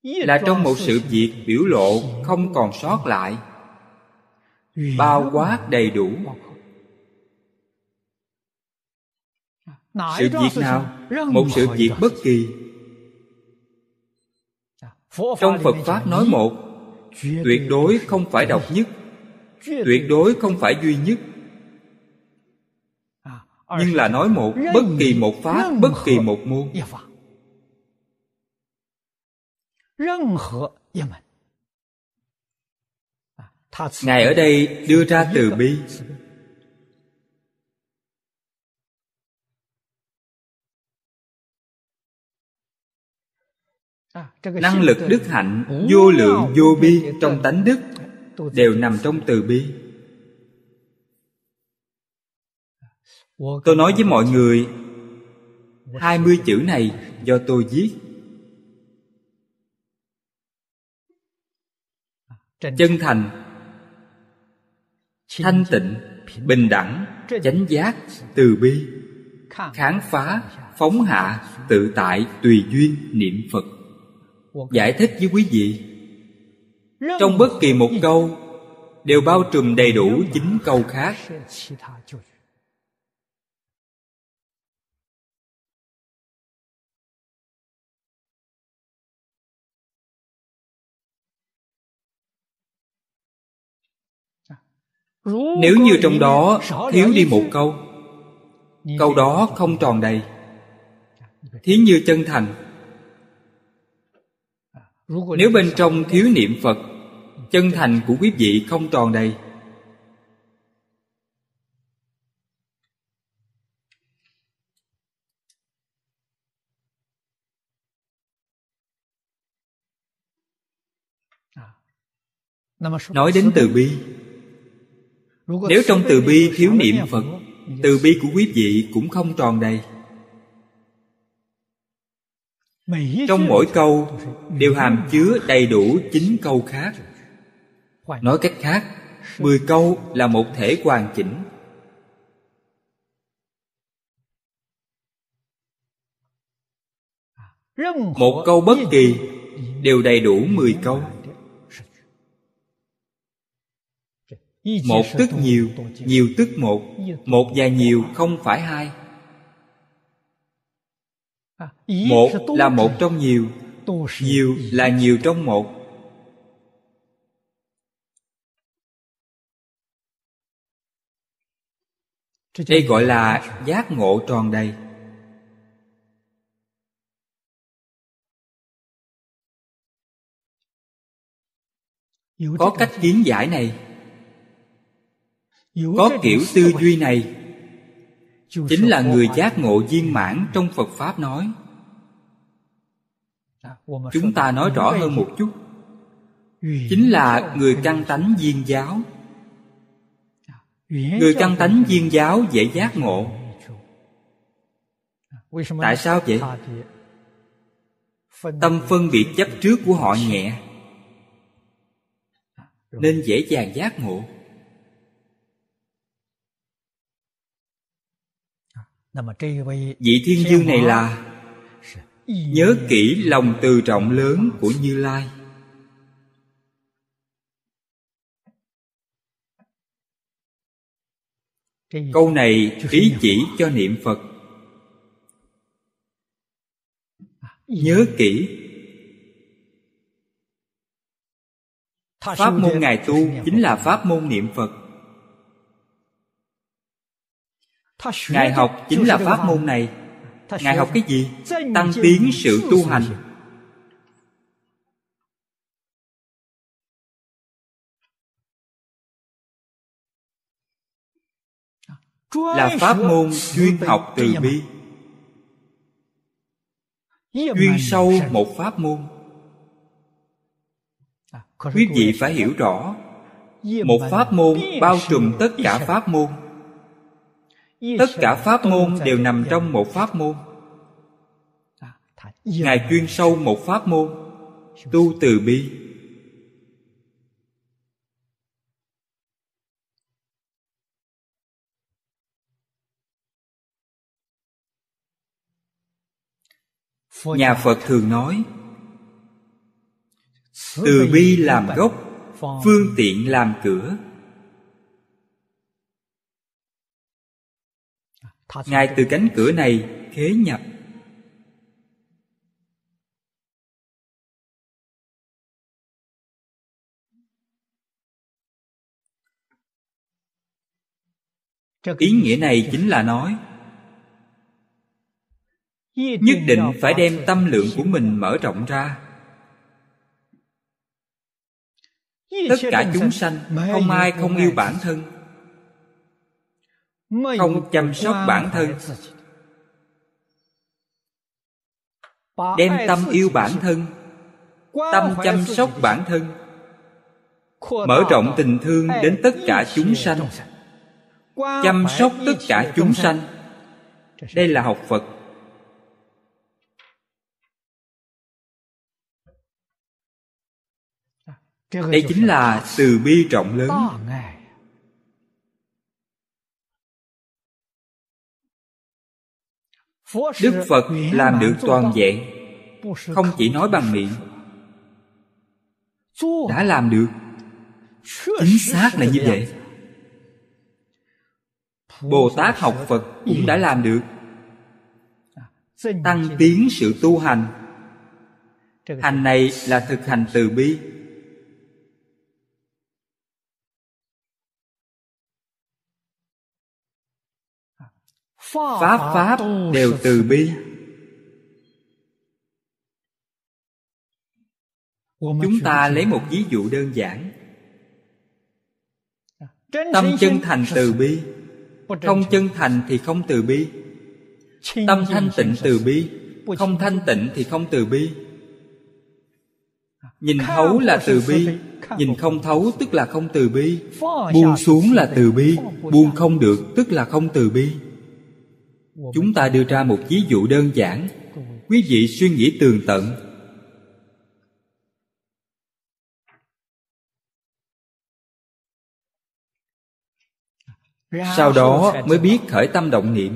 là trong một sự việc biểu lộ không còn sót lại bao quát đầy đủ. Sự việc nào? một sự việc bất kỳ. Trong phật pháp nói một tuyệt đối không phải độc nhất tuyệt đối không phải duy nhất. Nhưng là nói một bất kỳ một pháp bất kỳ một môn ngài ở đây đưa ra từ bi. năng lực đức hạnh vô lượng vô bi trong tánh đức đều nằm trong từ bi. Tôi nói với mọi người hai mươi chữ này do tôi viết chân thành thanh tịnh bình đẳng chánh giác từ bi kháng phá phóng hạ tự tại tùy duyên niệm phật giải thích với quý vị trong bất kỳ một câu đều bao trùm đầy đủ chín câu khác nếu như trong đó thiếu đi một câu câu đó không tròn đầy. Thí như chân thành. Nếu bên trong thiếu niệm phật chân thành của quý vị không tròn đầy. Nói đến từ bi nếu trong từ bi thiếu niệm phật, từ bi của quý vị cũng không tròn đầy. Trong mỗi câu, đều hàm chứa đầy đủ chín câu khác. Nói cách khác, mười câu là một thể hoàn chỉnh. Một câu bất kỳ đều đầy đủ mười câu. Một tức nhiều nhiều tức một. Một và nhiều không phải hai. Một là một trong nhiều nhiều là nhiều trong một. Đây gọi là giác ngộ tròn đầy. Có cách kiến giải này có kiểu tư duy này. Chính là người giác ngộ viên mãn trong phật pháp nói. Chúng ta nói rõ hơn một chút. Chính là người căn tánh duyên giáo. Người căn tánh duyên giáo dễ giác ngộ. tại sao vậy? tâm phân biệt chấp trước của họ nhẹ. nên dễ dàng giác ngộ vị thiên dương này là nhớ kỹ lòng từ trọng lớn của như lai. Câu này ý chỉ cho niệm phật. Nhớ kỹ. Pháp môn ngài tu chính là pháp môn niệm phật ngài học chính là pháp môn này. Ngài học cái gì? tăng tiến sự tu hành. Là pháp môn chuyên học từ bi. chuyên sâu một pháp môn. Quý vị phải hiểu rõ một pháp môn bao trùm tất cả pháp môn tất cả pháp môn đều nằm trong một pháp môn. Ngài chuyên sâu một pháp môn, tu từ bi. Nhà phật thường nói, từ bi làm gốc, phương tiện làm cửa. Ngài từ cánh cửa này khế nhập. Ý nghĩa này chính là nói nhất định phải đem tâm lượng của mình mở rộng ra. Tất cả chúng sanh không ai không yêu bản thân không chăm sóc bản thân. đem tâm yêu bản thân. tâm chăm sóc bản thân. Mở rộng tình thương đến tất cả chúng sanh. chăm sóc tất cả chúng sanh. Đây là học phật. Đây chính là từ bi trọng lớn đức phật làm được toàn vẹn không chỉ nói bằng miệng. Đã làm được. Chính xác là như vậy. Bồ tát học phật cũng đã làm được. Tăng tiến sự tu hành. Hành này là thực hành từ bi pháp. Pháp đều từ bi. Chúng ta lấy một ví dụ đơn giản. Tâm chân thành từ bi. Không chân thành thì không từ bi. Tâm thanh tịnh từ bi. không thanh tịnh thì không từ bi. Nhìn thấu là từ bi. nhìn không thấu tức là không từ bi. Buông xuống là từ bi. Buông không được tức là không từ bi chúng ta đưa ra một ví dụ đơn giản. Quý vị suy nghĩ tường tận. Sau đó mới biết khởi tâm động niệm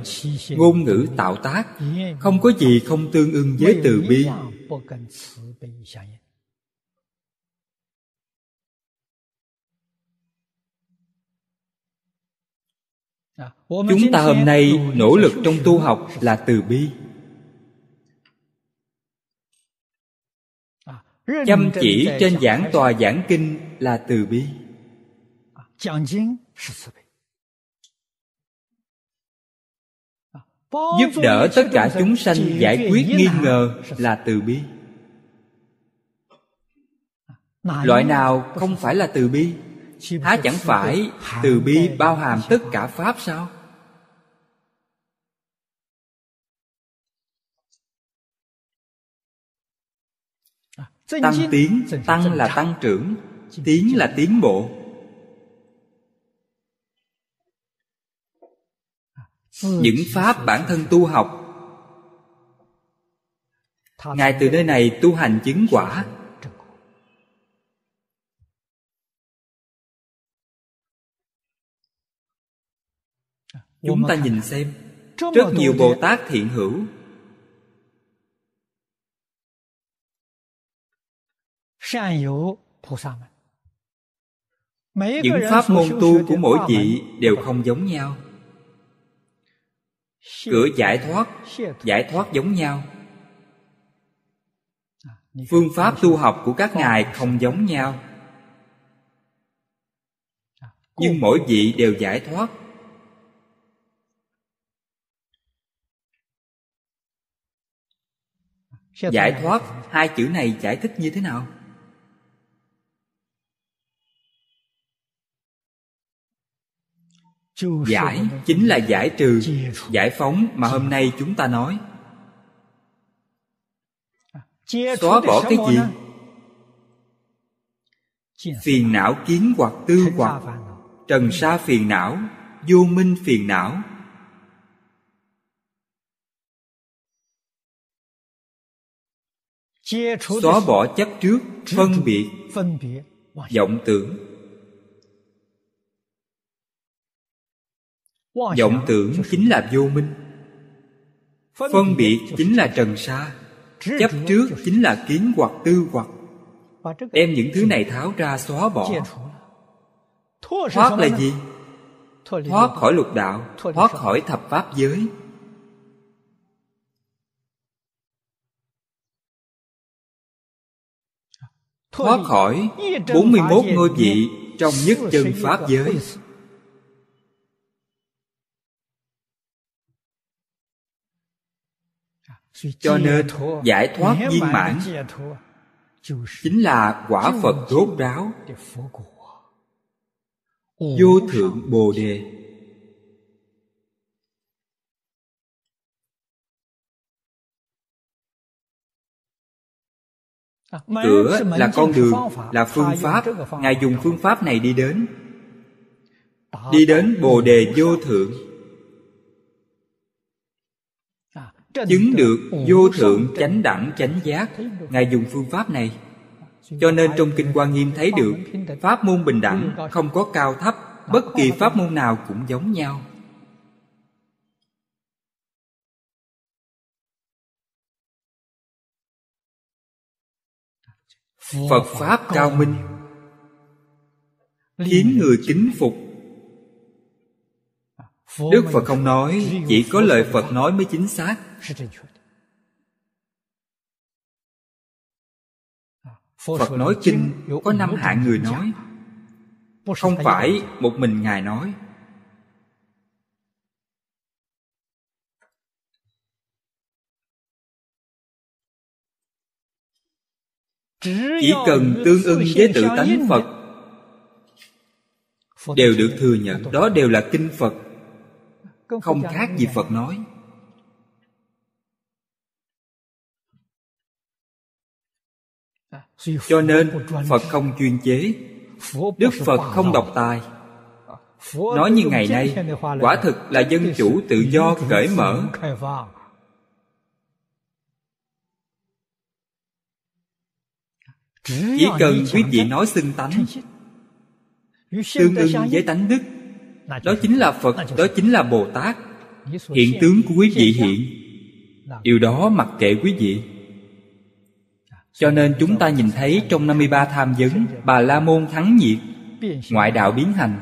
ngôn ngữ tạo tác. Không có gì không tương ưng với từ bi chúng ta hôm nay nỗ lực trong tu học là từ bi. Chăm chỉ trên giảng tòa giảng kinh là từ bi. Giúp đỡ tất cả chúng sanh giải quyết nghi ngờ là từ bi. Loại nào không phải là từ bi há chẳng phải từ bi bao hàm tất cả pháp sao? Tăng tiến tăng là tăng trưởng tiến là tiến bộ. Những pháp bản thân tu học. Ngài từ nơi này tu hành chứng quả chúng ta nhìn xem. Rất nhiều bồ tát thiện hữu. Những pháp môn tu của mỗi vị đều không giống nhau. Cửa giải thoát giải thoát giống nhau. Phương pháp tu học của các ngài không giống nhau. Nhưng mỗi vị đều giải thoát giải thoát hai chữ này giải thích như thế nào? Giải chính là giải trừ giải phóng mà hôm nay chúng ta nói. Xóa bỏ cái gì? phiền não kiến hoặc tư hoặc trần sa phiền não vô minh phiền não xóa bỏ chấp trước phân biệt vọng tưởng。vọng tưởng chính là vô minh phân biệt chính là trần sa chấp trước chính là kiến hoặc tư hoặc。đem những thứ này tháo ra xóa bỏ。thoát là gì？thoát khỏi lục đạo thoát khỏi thập pháp giới thoát khỏi 41 ngôi vị trong nhất chân Pháp giới. Cho nên giải thoát viên mãn chính là quả Phật rốt ráo vô thượng Bồ Đề. Cửa là con đường là phương pháp. ngài dùng phương pháp này đi đến. Đi đến bồ đề vô thượng. À, chứng được vô thượng chánh đẳng chánh giác. Ngài dùng phương pháp này. Cho nên trong kinh quan nghiêm thấy được pháp môn bình đẳng không có cao thấp bất kỳ pháp môn nào cũng giống nhau phật pháp cao minh khiến người kính phục. Đức phật không nói chỉ có lời phật nói. mới chính xác. Phật nói kinh có năm hạng người nói. không phải một mình ngài nói chỉ cần tương ưng với tự tánh phật, đều được thừa nhận. Đó đều là kinh phật, không khác gì phật nói. Cho nên phật không chuyên chế, đức phật không độc tài. Nói như ngày nay, quả thực là dân chủ tự do cởi mở. Chỉ cần quý vị nói xưng tánh. Tương ưng với tánh đức đó chính là phật đó chính là bồ tát. Hiện tướng của quý vị hiện. Điều đó mặc kệ quý vị. Cho nên chúng ta nhìn thấy trong 53 tham vấn Bà La Môn thắng nhiệt Ngoại đạo biến hành.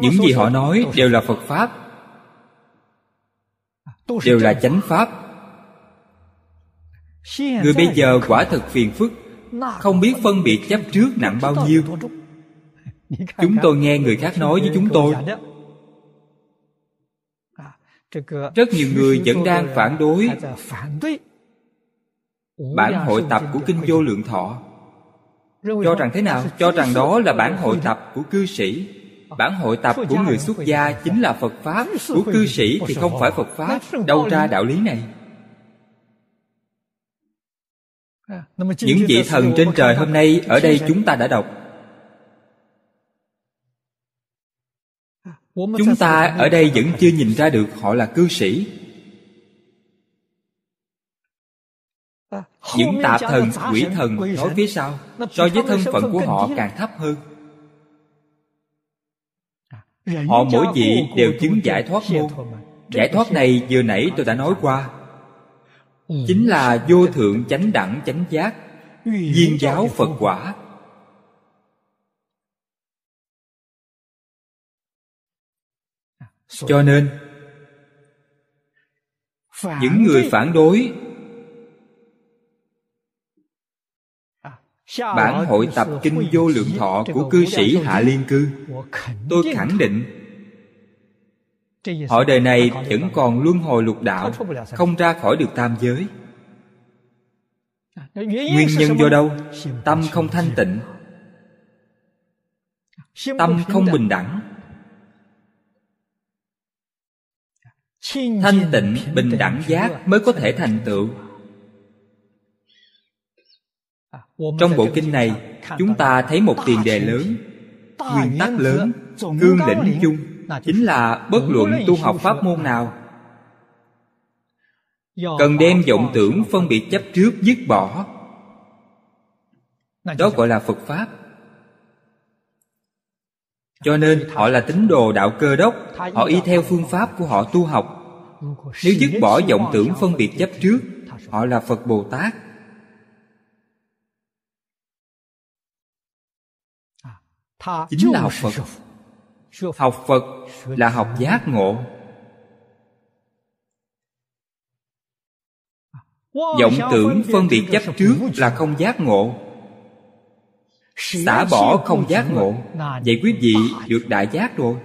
Những gì họ nói đều là Phật Pháp Đều là chánh Pháp Người bây giờ quả thật phiền phức. Không biết phân biệt chấp trước nặng bao nhiêu. Chúng tôi nghe người khác nói với chúng tôi. Rất nhiều người vẫn đang phản đối. Bản hội tập của Kinh Vô Lượng Thọ. Cho rằng thế nào? Cho rằng đó là bản hội tập của cư sĩ. Bản hội tập của người xuất gia chính là Phật Pháp. Của cư sĩ thì không phải Phật Pháp. Đâu ra đạo lý này những vị thần trên trời hôm nay ở đây chúng ta đã đọc. Chúng ta ở đây vẫn chưa nhìn ra được họ là cư sĩ. Những tạp thần quỷ thần nói phía sau so với thân phận của họ càng thấp hơn. Họ mỗi vị đều chứng giải thoát môn giải thoát này vừa nãy tôi đã nói qua chính là vô thượng chánh đẳng chánh giác viên giáo phật quả. Cho nên những người phản đối bản hội tập kinh vô lượng thọ của cư sĩ hạ liên cư. Tôi khẳng định họ đời này vẫn còn luân hồi lục đạo không ra khỏi được tam giới. Nguyên nhân do đâu? Tâm không thanh tịnh. Tâm không bình đẳng. Thanh tịnh bình đẳng giác mới có thể thành tựu. Trong bộ kinh này chúng ta thấy một tiền đề lớn nguyên tắc lớn cương lĩnh chung chính là bất luận tu học pháp môn nào. Cần đem vọng tưởng phân biệt chấp trước dứt bỏ. Đó gọi là phật pháp. Cho nên họ là tín đồ đạo cơ đốc. Họ y theo phương pháp của họ tu học. Nếu dứt bỏ vọng tưởng phân biệt chấp trước họ là phật bồ tát. Chính là học phật học phật là học giác ngộ. Vọng tưởng phân biệt chấp trước là không giác ngộ. Xả bỏ không giác ngộ. vậy quý vị được đại giác rồi?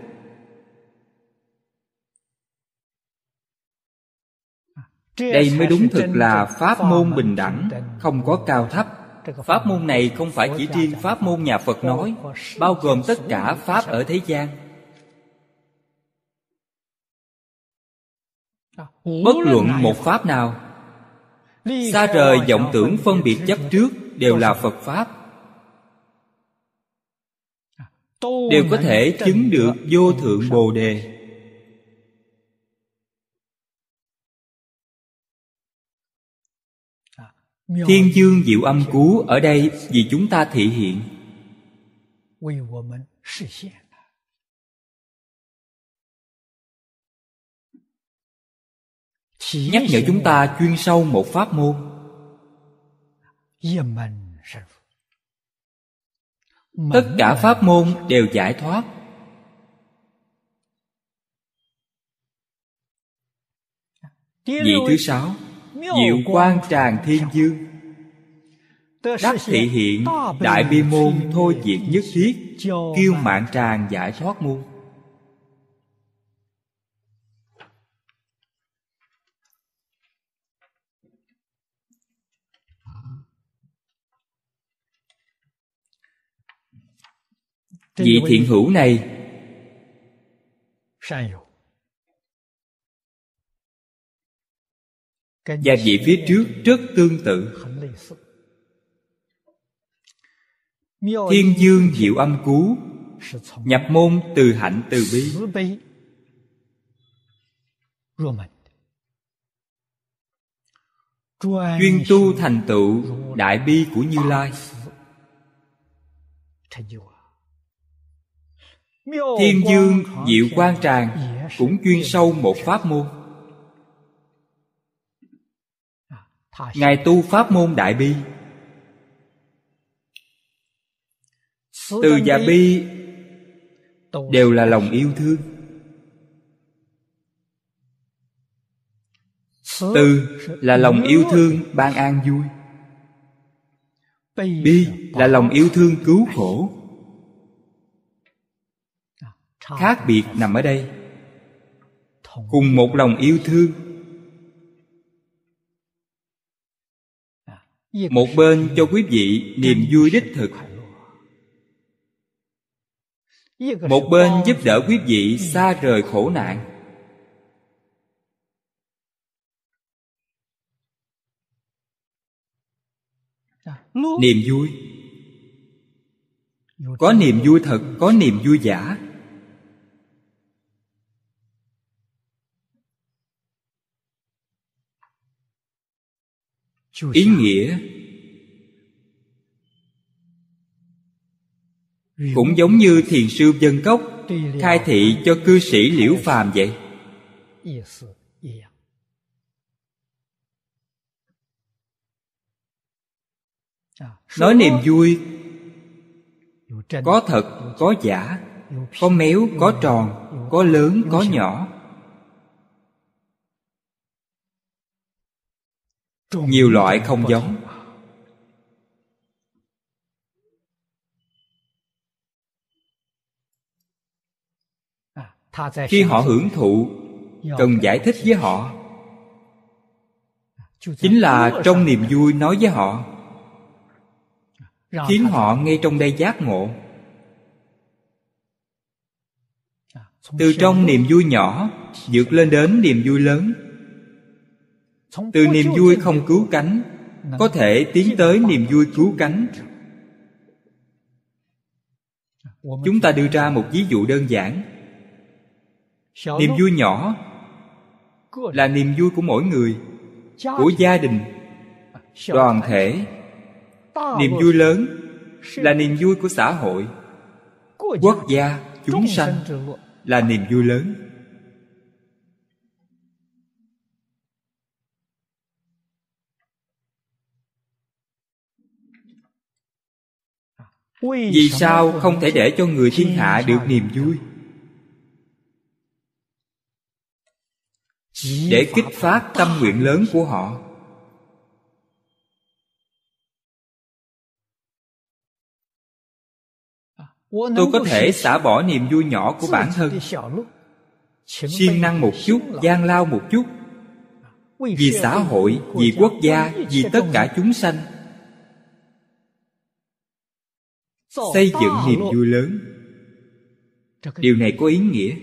Đây mới đúng thực là pháp môn bình đẳng không có cao thấp pháp môn này không phải chỉ riêng pháp môn nhà phật nói, bao gồm tất cả pháp ở thế gian. Bất luận một pháp nào, xa rời vọng tưởng phân biệt chấp trước đều là phật pháp. Đều có thể chứng được vô thượng bồ đề. Thiên dương diệu âm cú ở đây vì chúng ta thị hiện. Nhắc nhở chúng ta chuyên sâu một pháp môn. Tất cả pháp môn đều giải thoát. Vị thứ sáu diệu quan tràng thiên dương. Đắc thị hiện đại bi môn thôi diệt nhất thiết kiêu mạng tràng giải thoát môn vị thiện hữu này và vị phía trước rất tương tự. thiên dương diệu âm cú nhập môn từ hạnh từ bi. chuyên tu thành tựu đại bi của như lai. thiên dương diệu quan tràng cũng chuyên sâu một pháp môn ngài tu pháp môn đại bi. Từ và bi đều là lòng yêu thương. Từ là lòng yêu thương ban an vui. Bi là lòng yêu thương cứu khổ. Khác biệt nằm ở đây. cùng một lòng yêu thương một bên cho quý vị niềm vui đích thực. một bên giúp đỡ quý vị xa rời khổ nạn. Niềm vui. Có niềm vui thật có niềm vui giả ý nghĩa cũng giống như thiền sư dân cốc khai thị cho cư sĩ liễu phàm vậy. Nói niềm vui có thật có giả có méo có tròn có lớn có nhỏ nhiều loại không giống. Khi họ hưởng thụ, cần giải thích với họ. Chính là trong niềm vui nói với họ, khiến họ ngay trong đây giác ngộ. Từ trong niềm vui nhỏ vượt lên đến niềm vui lớn từ niềm vui không cứu cánh có thể tiến tới niềm vui cứu cánh. Chúng ta đưa ra một ví dụ đơn giản. Niềm vui nhỏ là niềm vui của mỗi người của gia đình đoàn thể. niềm vui lớn là niềm vui của xã hội. quốc gia chúng sanh là niềm vui lớn vì sao không thể để cho người thiên hạ được niềm vui? Để kích phát tâm nguyện lớn của họ. Tôi có thể xả bỏ niềm vui nhỏ của bản thân. siêng năng một chút gian lao một chút. Vì xã hội vì quốc gia vì tất cả chúng sanh xây dựng niềm vui lớn. Điều này có ý nghĩa.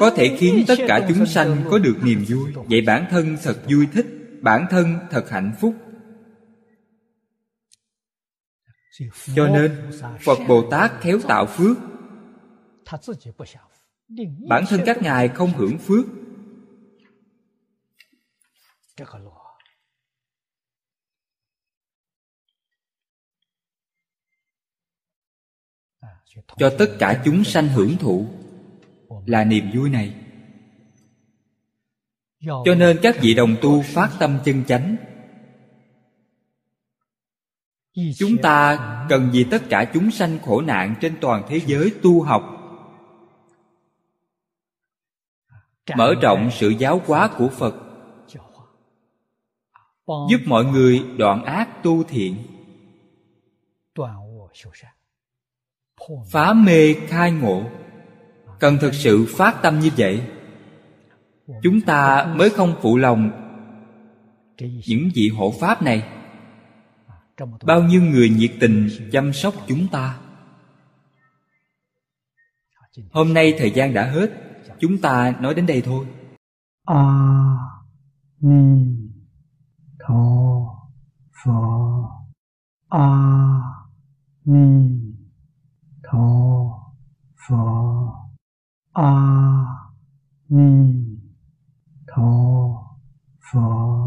Có thể khiến tất cả chúng sanh có được niềm vui. Vậy bản thân thật vui thích bản thân thật hạnh phúc. Cho nên phật bồ tát khéo tạo phước. Bản thân các ngài không hưởng phước cho tất cả chúng sanh hưởng thụ là niềm vui này. Cho nên các vị đồng tu phát tâm chân chánh. Chúng ta cần vì tất cả chúng sanh khổ nạn trên toàn thế giới tu học, mở rộng sự giáo hóa của phật, giúp mọi người đoạn ác tu thiện phá mê khai ngộ. Cần thực sự phát tâm như vậy, chúng ta mới không phụ lòng những vị hộ pháp này. Bao nhiêu người nhiệt tình chăm sóc chúng ta. Hôm nay thời gian đã hết, chúng ta nói đến đây thôi. A ni tho phở a ni Tho Phở A Ni Tho Phở